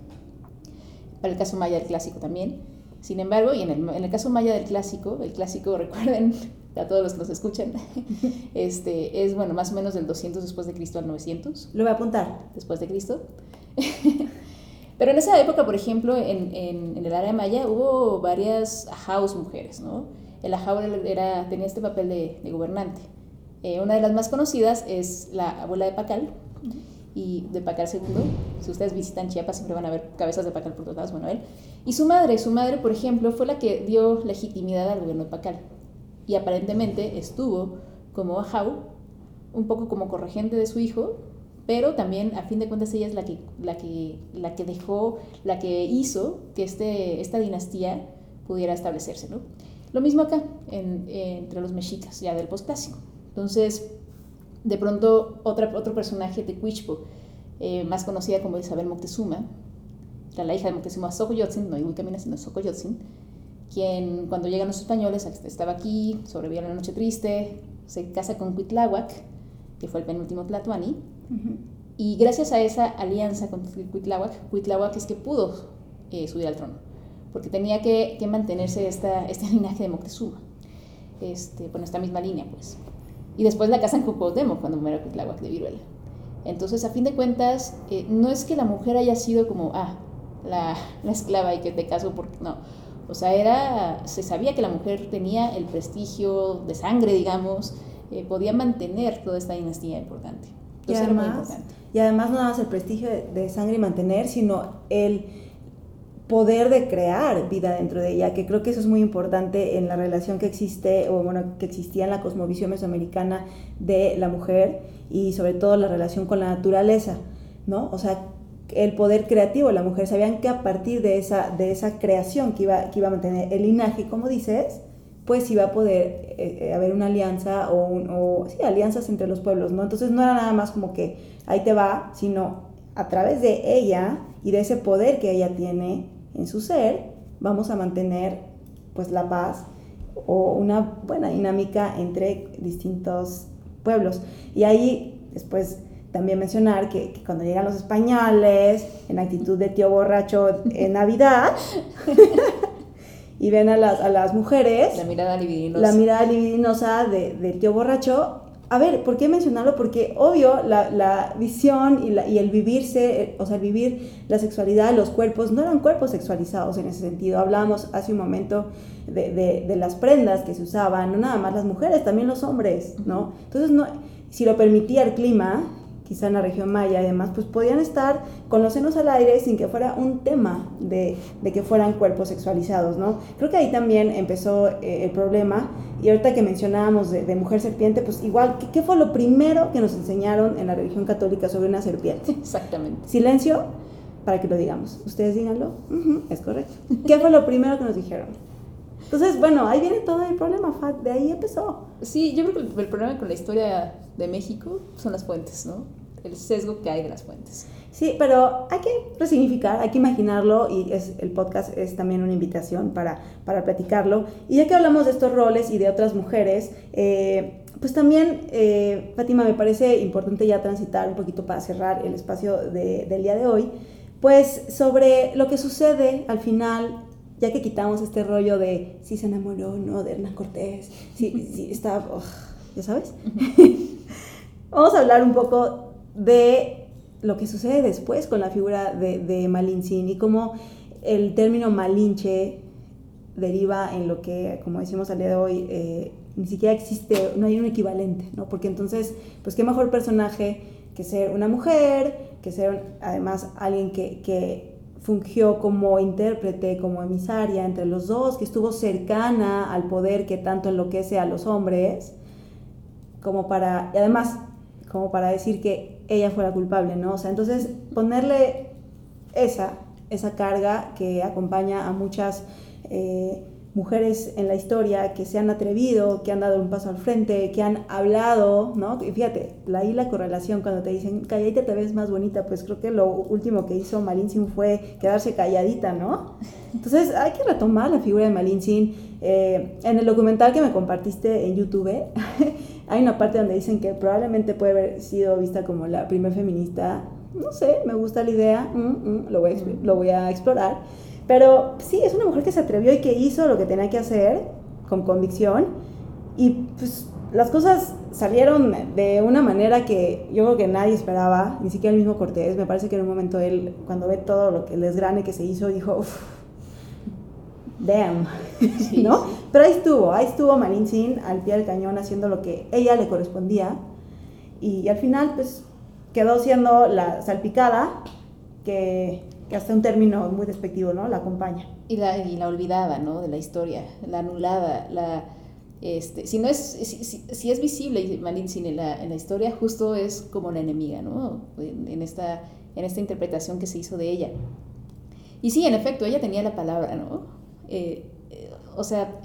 Para el caso maya del clásico también. Sin embargo, y en el, en el caso maya del clásico, el clásico, recuerden, a todos los que nos escuchan, este, es bueno, más o menos del 200 después de Cristo al 900. Lo voy a apuntar. Después de Cristo. Pero en esa época, por ejemplo, en, en, en el área maya hubo varias ajaus mujeres, ¿no? El ajau era, tenía este papel de, de gobernante. Eh, una de las más conocidas es la abuela de Pacal, y de Pacal II. Si ustedes visitan Chiapas siempre van a ver cabezas de Pacal por todos lados, bueno, él. Y su madre, su madre, por ejemplo, fue la que dio legitimidad al gobierno de Pacal y aparentemente estuvo como Ahau, un poco como corregente de su hijo, pero también a fin de cuentas ella es la que, la que, la que dejó, la que hizo que este, esta dinastía pudiera establecerse. ¿no? Lo mismo acá, entre los mexicas, ya del postclásico. Entonces, de pronto, otra, otro personaje de Cuichpo, eh, más conocida como Isabel Moctezuma, la hija de Moctezuma Xocoyotzin, no Iwicamina, sino Xocoyotzin, quien cuando llegan los españoles estaba aquí, sobrevivió a la noche triste, se casa con Cuitláhuac, que fue el penúltimo Tlatuani, y gracias a esa alianza con Cuitláhuac, Cuitláhuac es que pudo eh, subir al trono, porque tenía que, que mantenerse esta, este linaje de Moctezuma, este, bueno, esta misma línea pues. Y después la casan con Cuauhtémoc cuando muere Cuitláhuac de viruela. Entonces, a fin de cuentas, eh, no es que la mujer haya sido como, ah, la, la esclava y que te caso porque no o sea, era, se sabía que la mujer tenía el prestigio de sangre, digamos, eh, podía mantener toda esta dinastía importante. y además, y además no nada más el prestigio de, sangre y mantener, sino el poder de crear vida dentro de ella, que creo que eso es muy importante en la relación que existe, o bueno, que existía en la cosmovisión mesoamericana de la mujer y sobre todo la relación con la naturaleza, ¿no? O sea, el poder creativo de la mujer. Sabían que a partir de esa, de esa creación que iba, que iba a mantener el linaje, como dices, pues iba a poder eh, eh, haber una alianza o, o sí, alianzas entre los pueblos, ¿no? Entonces no era nada más como que ahí te va, sino a través de ella y de ese poder que ella tiene en su ser, vamos a mantener pues la paz o una buena dinámica entre distintos pueblos. Y ahí después también mencionar que, cuando llegan los españoles en actitud de tío borracho en Navidad y ven a las, a las mujeres, la mirada libidinosa, la mirada libidinosa de, del tío borracho, a ver, ¿por qué mencionarlo? Porque obvio la, visión y, y, el vivirse, o sea, vivir la sexualidad, los cuerpos, no eran cuerpos sexualizados en ese sentido. Hablábamos hace un momento de, de, las prendas que se usaban, no nada más las mujeres, también los hombres, ¿no? Entonces, no, si lo permitía el clima, quizá en la región maya y demás, pues podían estar con los senos al aire sin que fuera un tema de, de que fueran cuerpos sexualizados, ¿no? Creo que ahí también empezó eh, el problema y ahorita que mencionábamos de, mujer serpiente, pues igual, ¿qué, fue lo primero que nos enseñaron en la religión católica sobre una serpiente? Exactamente. Silencio para que lo digamos. Ustedes díganlo. es correcto. ¿Qué fue lo primero que nos dijeron? Entonces, bueno, ahí viene todo el problema, Fat, de ahí empezó. Sí, yo creo que el problema con la historia de México son las fuentes, ¿no? El sesgo que hay de las fuentes. Sí, pero hay que resignificar, hay que imaginarlo y es, el podcast es también una invitación para, para platicarlo. Y ya que hablamos de estos roles y de otras mujeres, eh, pues también, eh, Fátima, me parece importante ya transitar un poquito para cerrar el espacio del día de hoy, pues sobre lo que sucede al final ya que quitamos este rollo de si se enamoró no de Hernán Cortés, si, si está, ya sabes, vamos a hablar un poco de lo que sucede después con la figura de, de y cómo el término Malinche deriva en lo que, como decimos al día de hoy, eh, ni siquiera existe, no hay un equivalente, ¿no? Porque entonces, pues qué mejor personaje que ser una mujer, que ser además alguien que fungió como intérprete, como emisaria entre los dos, que estuvo cercana al poder que tanto enloquece a los hombres, como para, y además, como para decir que ella fue la culpable, ¿no? O sea, entonces ponerle esa, esa carga que acompaña a muchas eh, mujeres en la historia que se han atrevido, que han dado un paso al frente, que han hablado, ¿no? Y fíjate, ahí la correlación cuando te dicen, calladita te ves más bonita, pues creo que lo último que hizo Malintzin fue quedarse calladita, ¿no? Entonces hay que retomar la figura de Malintzin. Eh, en el documental que me compartiste en YouTube, hay una parte donde dicen que probablemente puede haber sido vista como la primer feminista. No sé, me gusta la idea, mm, mm, lo, voy lo voy a explorar. Pero sí, es una mujer que se atrevió y que hizo lo que tenía que hacer con convicción. Y pues las cosas salieron de una manera que yo creo que nadie esperaba, ni siquiera el mismo Cortés. Me parece que en un momento él, cuando ve todo lo que el desgrane que se hizo, dijo, uff, damn, ¿no? Pero ahí estuvo, ahí estuvo Malintzin al pie del cañón haciendo lo que ella le correspondía. Y, al final, pues, quedó siendo la salpicada que que hasta un término muy despectivo, ¿no? La acompaña. Y la, y la olvidada, ¿no? De la historia, la anulada, la... Este, si no es, si, es visible Malintzin en la, en la historia, justo es como la enemiga, ¿no? En, esta, en esta interpretación que se hizo de ella. Y sí, en efecto, ella tenía la palabra, ¿no? Eh, eh, o sea,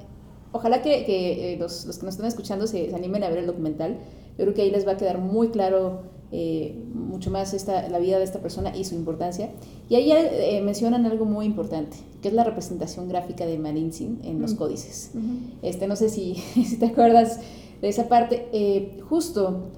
ojalá que, que eh, los, los, que nos están escuchando se, se, animen a ver el documental. Yo creo que ahí les va a quedar muy claro eh, mucho más esta, la vida de esta persona y su importancia. Y ahí eh, mencionan algo muy importante, que es la representación gráfica de Malintzin en los códices. este, no sé si, si, te acuerdas de esa parte. Eh, justo,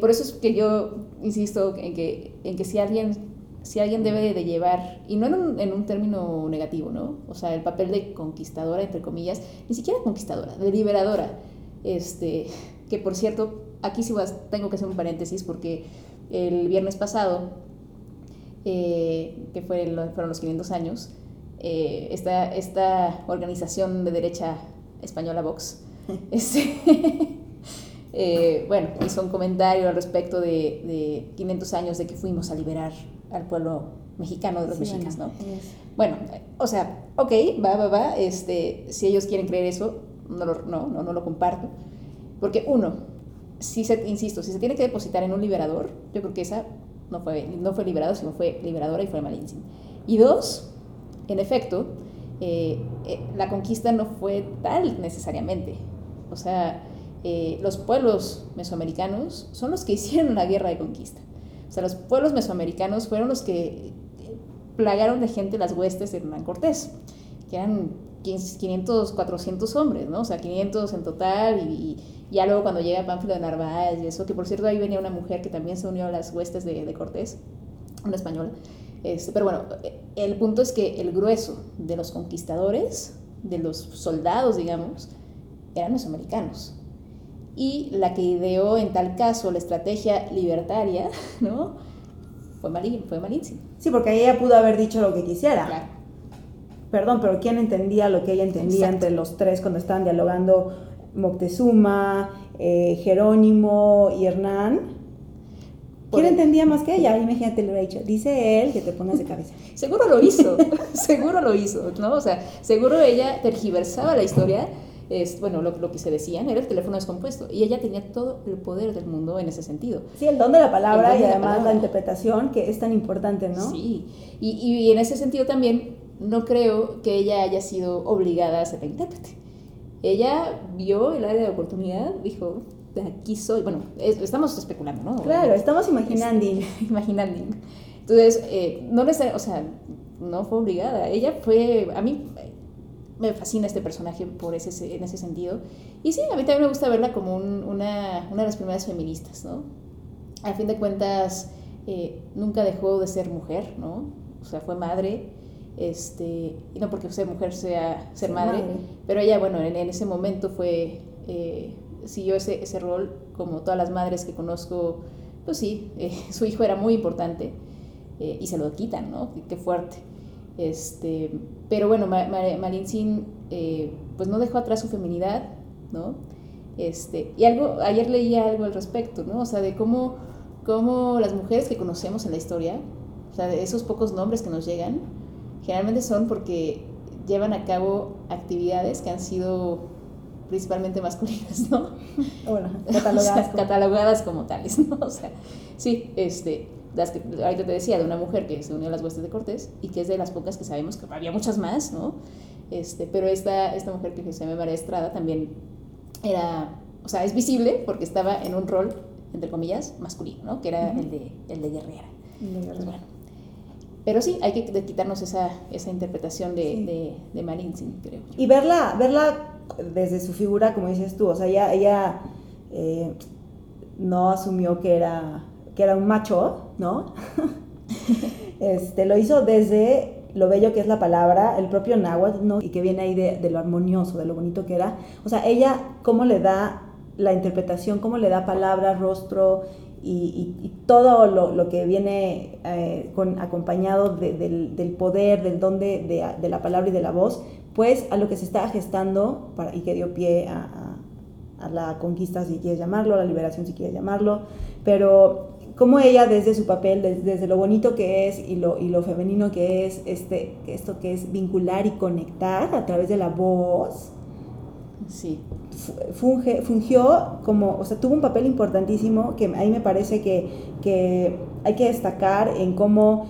por eso es que yo insisto en que, en que si alguien si alguien debe de llevar, y no en un, en un, término negativo, ¿no? O sea, el papel de conquistadora, entre comillas, ni siquiera conquistadora, de liberadora, este, que por cierto, aquí sí tengo que hacer un paréntesis porque el viernes pasado, eh, que fue, fueron los 500 años, eh, esta, esta, organización de derecha española Vox, este, eh, bueno, hizo un comentario al respecto de, 500 años de que fuimos a liberar al pueblo mexicano de los mexicanos, ¿no? Bueno, o sea, ok, va, va, va, este, si ellos quieren creer eso, no no, no, no lo comparto, porque uno, si se, insisto, si se tiene que depositar en un liberador, yo creo que esa no fue, no fue liberado, sino fue liberadora y fue Malintzin. Y dos, en efecto, eh, eh, la conquista no fue tal necesariamente. O sea, eh, los pueblos mesoamericanos son los que hicieron la guerra de conquista. O sea, los pueblos mesoamericanos fueron los que plagaron de gente las huestes de Hernán Cortés, que eran 500, 400 hombres, ¿no? O sea, 500 en total y ya luego cuando llega Pánfilo de Narváez y eso, que por cierto ahí venía una mujer que también se unió a las huestes de, de Cortés, una española. Este, pero bueno, el punto es que el grueso de los conquistadores, de los soldados, digamos, eran mesoamericanos. Y la que ideó en tal caso la estrategia libertaria, ¿no? Fue Malin, fue Malintzin. Sí, porque ella pudo haber dicho lo que quisiera. Claro. Perdón, pero ¿quién entendía lo que ella entendía Exacto. entre los tres cuando estaban dialogando Moctezuma, eh, Jerónimo y Hernán? ¿Quién entendía más que ella? Imagínate, lo dicho. Dice él que te pongas de cabeza. Seguro lo hizo, seguro lo hizo, ¿no? O sea, seguro ella tergiversaba la historia, es, bueno, lo, lo que se decían era el teléfono descompuesto, y ella tenía todo el poder del mundo en ese sentido. Sí, el don de la palabra y la además la, interpretación que es tan importante, ¿no? Sí, y, y en ese sentido también no creo que ella haya sido obligada a ser la intérprete. Ella vio el área de oportunidad, dijo, de aquí soy, bueno, es- estamos especulando, ¿no? Claro, estamos imaginando. imaginando. Entonces, eh, no necesariamente, o sea, no fue obligada. Ella fue, a mí me fascina este personaje por ese, en ese sentido. Y sí, a mí también me gusta verla como un- una, una de las primeras feministas, ¿no? A fin de cuentas, eh, nunca dejó de ser mujer, ¿no? O sea, fue madre, este, y no porque ser mujer sea ser Ser madre, madre. pero ella, bueno, en, en ese momento fue, eh, siguió ese, ese rol, como todas las madres que conozco, pues sí, eh, su hijo era muy importante eh, y se lo quitan, ¿no? Qué, fuerte. Este, pero bueno, Ma- Ma- Malintzin, eh, pues no dejó atrás su feminidad, ¿no? Este, y algo, ayer leía algo al respecto, ¿no? O sea, de cómo, cómo las mujeres que conocemos en la historia, o sea, de esos pocos nombres que nos llegan, generalmente son porque llevan a cabo actividades que han sido principalmente masculinas, ¿no? Bueno, O sea, catalogadas como- catalogadas como tales, ¿no? O sea, sí, este, las que ahorita te decía de una mujer que se unió a las huestes de Cortés y que es de las pocas que sabemos que había muchas más, ¿no? Este, pero esta, esta mujer que se llama María Estrada también era, o sea, es visible porque estaba en un rol, entre comillas, masculino, ¿no? Que era el, de, el de guerrera. De Pues bueno. Pero sí, hay que quitarnos esa, esa interpretación de, Sí. de, de creo yo. Y verla, verla desde su figura, como dices tú, o sea, ella, ella eh, no asumió que era, que era un macho, ¿no? este, lo hizo desde lo bello que es la palabra, el propio náhuatl, ¿no? Y que viene ahí de, de lo armonioso, de lo bonito que era. O sea, ella, cómo le da la interpretación, cómo le da palabra, rostro y, y- y todo lo, lo que viene eh, con, acompañado de- del, del poder, del don de, de- de la palabra y de la voz, pues a lo que se estaba gestando para, y que dio pie a, a- a la conquista, si quieres llamarlo, a la liberación, si quieres llamarlo, pero como ella desde su papel, des- desde, lo bonito que es y lo, y lo femenino que es, este, esto que es vincular y conectar a través de la voz, Sí, fu- funge, fungió como, o sea, tuvo un papel importantísimo que ahí me parece que, que hay que destacar en cómo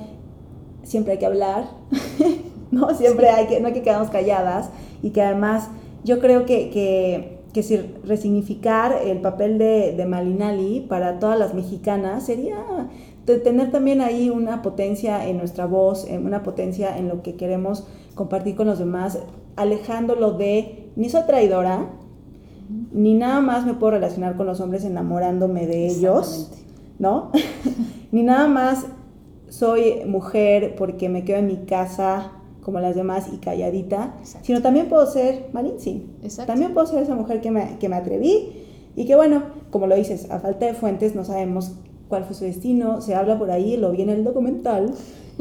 siempre hay que hablar, ¿no? Siempre hay que, no hay que quedarnos calladas y que además yo creo que, que, que si resignificar el papel de, de Malinali para todas las mexicanas sería tener también ahí una potencia en nuestra voz, una potencia en lo que queremos compartir con los demás, alejándolo de ni soy traidora, ni nada más me puedo relacionar con los hombres enamorándome de ellos. ¿no? ni nada más soy mujer porque me quedo en mi casa como las demás y calladita, Exacto. sino también puedo ser. Exacto. También puedo ser esa mujer que me, que me atreví y que bueno, como lo dices, a falta de fuentes no sabemos cuál fue su destino, se habla por ahí, lo vi en el documental,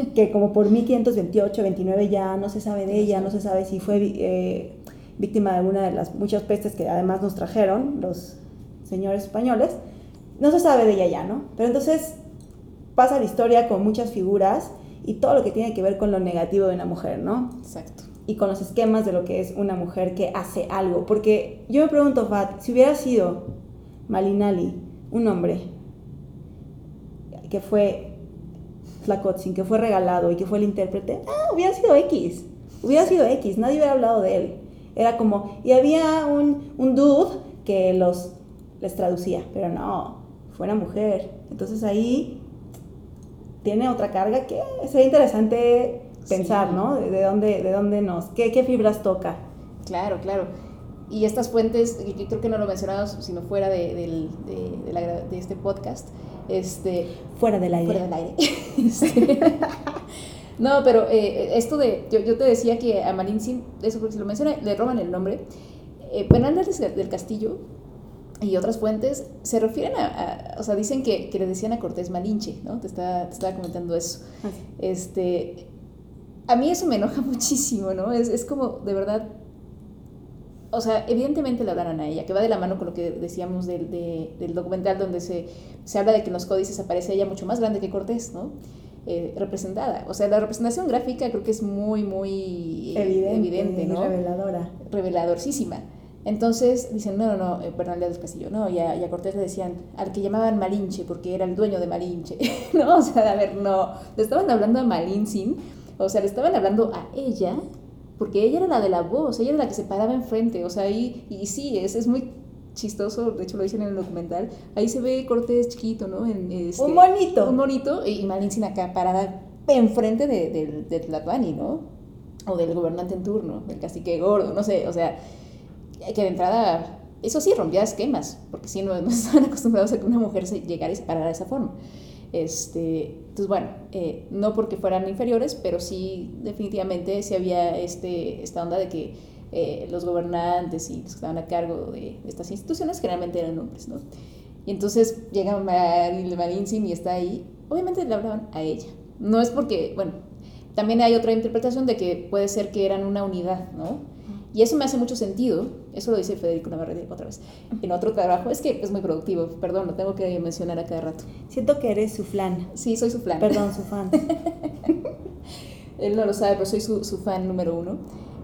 que como por 1528, 29 ya no se sabe de ella, no se sabe si fue eh, víctima de alguna de las muchas pestes que además nos trajeron los señores españoles, no se sabe de ella ya, ¿no? Pero entonces pasa la historia con muchas figuras y todo lo que tiene que ver con lo negativo de una mujer, ¿no? Exacto. y con los esquemas de lo que es una mujer que hace algo. Porque yo me pregunto, Fat, si hubiera sido Malinali un hombre que fue Flacotzin, que fue regalado y que fue el intérprete, ah, hubiera sido X. Hubiera sido X, nadie hubiera hablado de él. Era como, y había un, un dude que los les traducía, pero no, fue una mujer. Entonces ahí tiene otra carga que sería interesante pensar, Sí. ¿no? De, de dónde, de dónde nos, qué, qué fibras toca. Claro, claro. Y estas fuentes, yo creo que no lo mencionamos sino fuera de, de- de la de este podcast, este, Fuera del aire. fuera del aire. Este, no, pero eh, esto de, yo, yo te decía que a Malintzin, eso porque se lo menciona, le roban el nombre. Eh, Fernández del Castillo y otras fuentes se refieren a, o sea, dicen que, que, le decían a Cortés Malinche, ¿no? Te estaba, te estaba comentando eso. Ah, Este, a mí eso me enoja muchísimo, ¿no? Es, es como, de verdad, o sea, evidentemente le hablaron a ella, que va de la mano con lo que decíamos del, de, del documental donde se, se habla de que en los códices aparece ella mucho más grande que Cortés, ¿no? Eh, representada. O sea, la representación gráfica creo que es muy, muy evidente, evidente ¿no? Reveladora. Reveladorísima. Entonces dicen, no, no, no, eh, Bernal del Castillo, no, y a, y a, Cortés le decían, al que llamaban Malinche, porque era el dueño de Malinche, ¿no? O sea, a ver, no, le estaban hablando a Malintzin, o sea, le estaban hablando a ella, porque ella era la de la voz, ella era la que se paraba enfrente, o sea, y, y sí, es, es muy chistoso, de hecho lo dicen en el documental, ahí se ve Cortés chiquito, ¿no? En, este, un monito. Un monito, y Malintzin acá parada enfrente de, de, de Tlatuani, ¿no? O del gobernante en turno, del cacique gordo, no sé, o sea que de entrada, eso sí rompía esquemas, porque sí, no, no estaban acostumbrados a que una mujer se llegara y se parara de esa forma. Este, entonces, bueno, eh, no porque fueran inferiores, pero sí definitivamente sí había este, esta onda de que eh, los gobernantes y los que estaban a cargo de estas instituciones generalmente eran hombres, ¿no? Y entonces llega Marinzin y está ahí, obviamente le hablaban a ella. No es porque, bueno, también hay otra interpretación de que puede ser que eran una unidad, ¿no? Y eso me hace mucho sentido, eso lo dice Federico Navarrete otra vez, en otro trabajo, es que es muy productivo, perdón, lo tengo que mencionar a cada rato. Siento que eres su flan. Sí, soy su flan. Perdón, su fan. Él no lo sabe, pero soy su, su, fan número uno.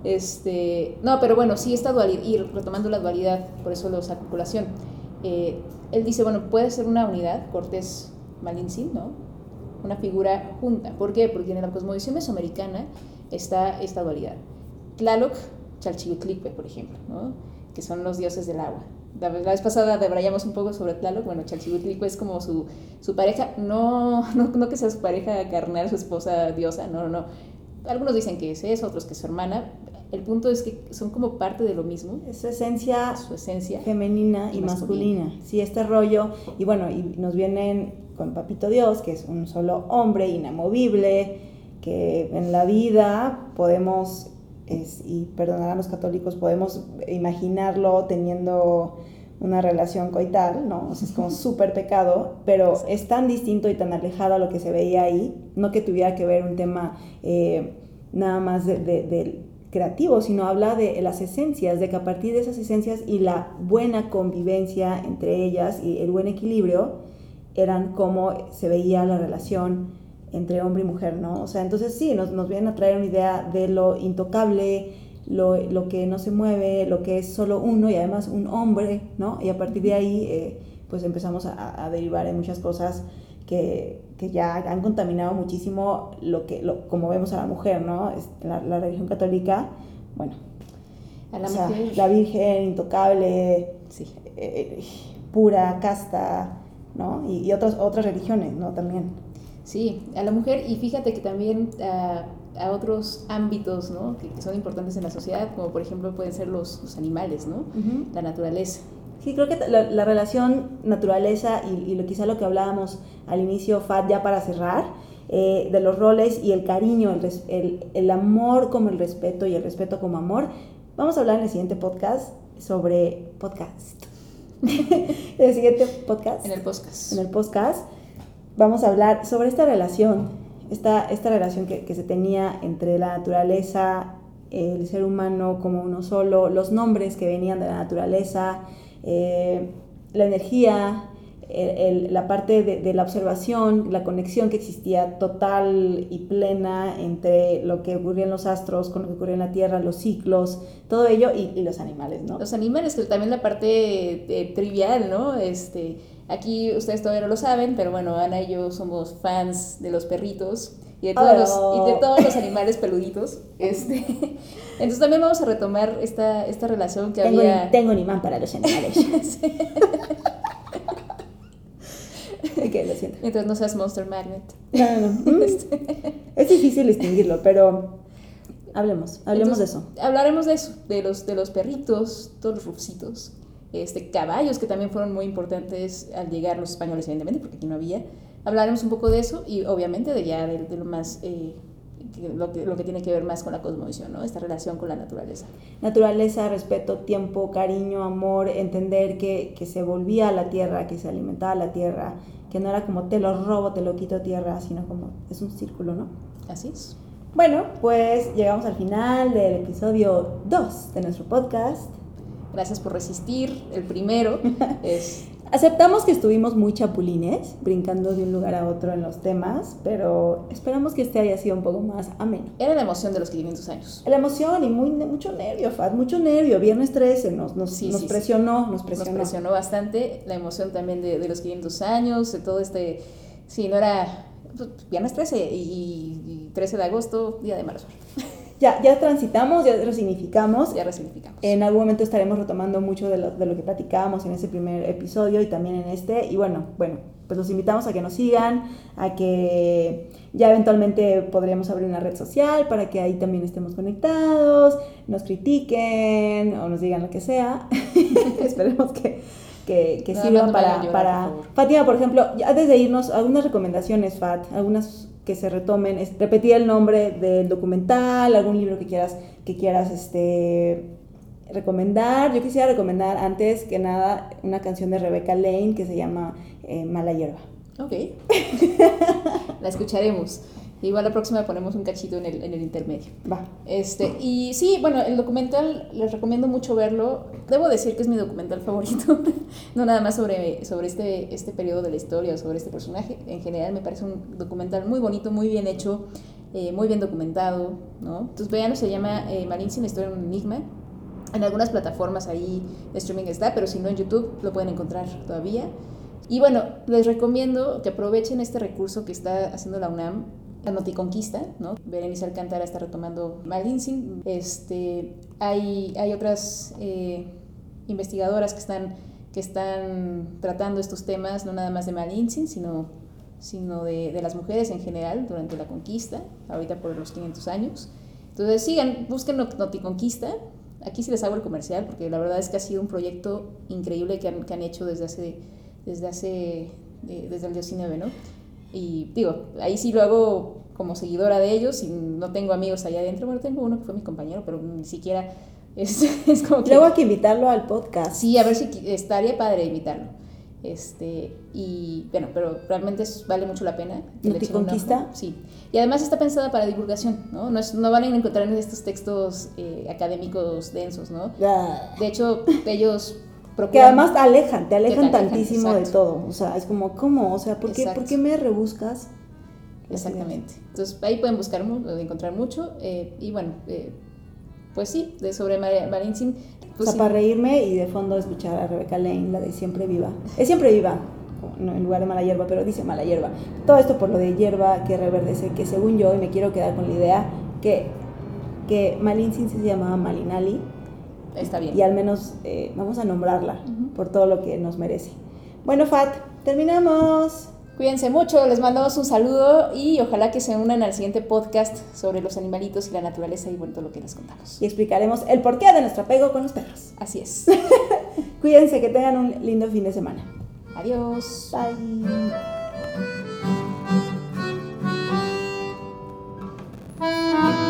Este, no, pero bueno, sí, esta dualidad, y retomando la dualidad, por eso lo saco colación. Eh, él dice, bueno, puede ser una unidad, Cortés Malintzin, ¿no? Una figura junta. ¿Por qué? Porque en la cosmovisión mesoamericana está esta dualidad. Tlaloc Chalchihuitlicue, por ejemplo, ¿no? que son los dioses del agua. La, vez pasada debrayamos un poco sobre Tlaloc, bueno, Chalchihuitlicue es como su, su pareja, no, no, no, que sea su pareja carnal, su esposa diosa, no, no, no. Algunos dicen que es eso, otros que es su hermana. El punto es que son como parte de lo mismo. Es su esencia, su esencia femenina y, y masculina. masculina. Sí, este rollo, y bueno, y nos vienen con Papito Dios, que es un solo hombre inamovible, que en la vida podemos es, y perdonar a los católicos, podemos imaginarlo teniendo una relación coital, ¿no? O sea, es como súper pecado, pero es tan distinto y tan alejado a lo que se veía ahí, no que tuviera que ver un tema eh, nada más de, de, de, creativo, sino habla de las esencias, de que a partir de esas esencias y la buena convivencia entre ellas y el buen equilibrio, eran como se veía la relación entre hombre y mujer, ¿no? O sea, entonces sí, nos, nos vienen a traer una idea de lo intocable, lo, lo, que no se mueve, lo que es solo uno y además un hombre, ¿no? Y a partir de ahí, eh, pues empezamos a, a, derivar en muchas cosas que, que, ya han contaminado muchísimo lo que, lo, como vemos a la mujer, ¿no? La, la religión católica, bueno, a la, o sea, mujer. la virgen intocable, sí. eh, pura, casta, ¿no? Y, y otras, otras religiones, ¿no? También. Sí, a la mujer y fíjate que también a, a otros ámbitos ¿no? que, que, son importantes en la sociedad, como por ejemplo pueden ser los, los animales, ¿no? Uh -huh. la naturaleza. Sí, creo que la, la relación naturaleza y, y, lo, quizá lo que hablábamos al inicio, Fat, ya para cerrar, eh, de los roles y el cariño, el, el, el amor como el respeto y el respeto como amor, vamos a hablar en el siguiente podcast sobre podcast. en el siguiente podcast. En el podcast. En el podcast vamos a hablar sobre esta relación, esta, esta relación que, que, se tenía entre la naturaleza, el ser humano como uno solo, los nombres que venían de la naturaleza, eh, la energía, el, el, la parte de, de, la observación, la conexión que existía total y plena entre lo que ocurría en los astros, con lo que ocurría en la Tierra, los ciclos, todo ello y, y los animales, ¿no? Los animales, que también la parte de, trivial, ¿no? Este, aquí ustedes todavía no lo saben, pero bueno, Ana y yo somos fans de los perritos y de todos, oh. los, y de todos los animales peluditos. Este, entonces también vamos a retomar esta, esta relación que tengo, había... Tengo un imán para los animales. sí. okay, lo siento. Mientras no seas Monster Magnet. No, no. Este. es difícil distinguirlo, pero hablemos, hablemos Entonces, de eso. Hablaremos de eso, de los, de los perritos, todos los rufcitos, este, caballos que también fueron muy importantes al llegar los españoles, evidentemente, porque aquí no había. Hablaremos un poco de eso y obviamente de ya de, de lo más eh, lo, que, lo que tiene que ver más con la cosmovisión, ¿no? Esta relación con la naturaleza. Naturaleza, respeto, tiempo, cariño, amor, entender que, que se volvía a la tierra, que se alimentaba la tierra, que no era como te lo robo, te lo quito tierra, sino como es un círculo, ¿no? Así es. Bueno, pues llegamos al final del episodio 2 de nuestro podcast. Gracias por resistir. El primero es Aceptamos que estuvimos muy chapulines, brincando de un lugar a otro en los temas, pero esperamos que este haya sido un poco más ameno. Era la emoción de los 500 años. La emoción y muy, mucho nervio, Fat, mucho nervio. Viernes 13 nos, nos, nos presionó, nos presionó. Nos presionó bastante. La emoción también de, de los 500 años, de todo este... Sí, no era pues, viernes 13 y, 13 de agosto, día de mala ya, ya transitamos, ya resignificamos. Ya resignificamos. En algún momento estaremos retomando mucho de lo, de lo que platicábamos en ese primer episodio y también en este. Y bueno, bueno, pues los invitamos a que nos sigan, a que ya eventualmente podríamos abrir una red social para que ahí también estemos conectados, nos critiquen o nos digan lo que sea. Esperemos que, que, que sirvan para... para... Fátima, por ejemplo, antes de irnos, algunas recomendaciones, Fat, algunas que se retomen, es repetir el nombre del documental, algún libro que quieras, que quieras este, recomendar. Yo quisiera recomendar antes que nada una canción de Rebecca Lane que se llama eh, Mala Hierba. Ok. La escucharemos. Igual la próxima ponemos un cachito en el, en el intermedio. Va. Este, y sí, bueno, el documental les recomiendo mucho verlo. Debo decir que es mi documental favorito. no nada más sobre, sobre este, este periodo de la historia o sobre este personaje. En general me parece un documental muy bonito, muy bien hecho, eh, muy bien documentado. ¿no? Entonces veanlo, se llama eh, Marín sin historia un enigma. En algunas plataformas ahí streaming está, pero si no en YouTube lo pueden encontrar todavía. Y bueno, les recomiendo que aprovechen este recurso que está haciendo la UNAM la Noticonquista, ¿no? Berenice Alcántara está retomando Malinsing. Este, hay, hay otras eh, investigadoras que están, que están tratando estos temas, no nada más de Malinsing, sino, sino de, de, las mujeres en general durante la conquista, ahorita por los 500 años. Entonces sigan, busquen Noticonquista. Aquí sí les hago el comercial, porque la verdad es que ha sido un proyecto increíble que han, que han hecho desde hace, desde hace, eh, desde el 19, ¿no? Y digo, ahí sí lo hago como seguidora de ellos y no tengo amigos allá adentro. Bueno, tengo uno que fue mi compañero, pero ni siquiera es, es como que... Luego hay que invitarlo al podcast. Sí, a ver si estaría padre invitarlo. Este, y bueno, pero realmente vale mucho la pena. ¿No te conquista? Sí. Y además está pensada para divulgación, ¿no? No, es, no van a encontrar en estos textos eh, académicos densos, ¿no? De hecho, ellos que además te alejan, te alejan, tantísimo de todo. O sea, es como, ¿cómo? O sea, ¿por qué, ¿por qué me rebuscas? Exactamente. Entonces ahí pueden buscar, encontrar mucho. Eh, y bueno, eh, pues sí, de sobre Marín Sin. Pues o sea, para reírme y de fondo escuchar a Rebeca Lane, la de Siempre Viva. Es Siempre Viva, en lugar de Mala Hierba, pero dice Mala Hierba. Todo esto por lo de hierba que reverdece, que según yo, y me quiero quedar con la idea, que, que Malin Sin se llamaba Malinali Está bien. Y al menos eh, vamos a nombrarla por todo lo que nos merece. Bueno, Fat, terminamos. Cuídense mucho, les mandamos un saludo y ojalá que se unan al siguiente podcast sobre los animalitos y la naturaleza y bueno, todo lo que les contamos. Y explicaremos el porqué de nuestro apego con los perros. Así es. Cuídense, que tengan un lindo fin de semana. Adiós. Bye.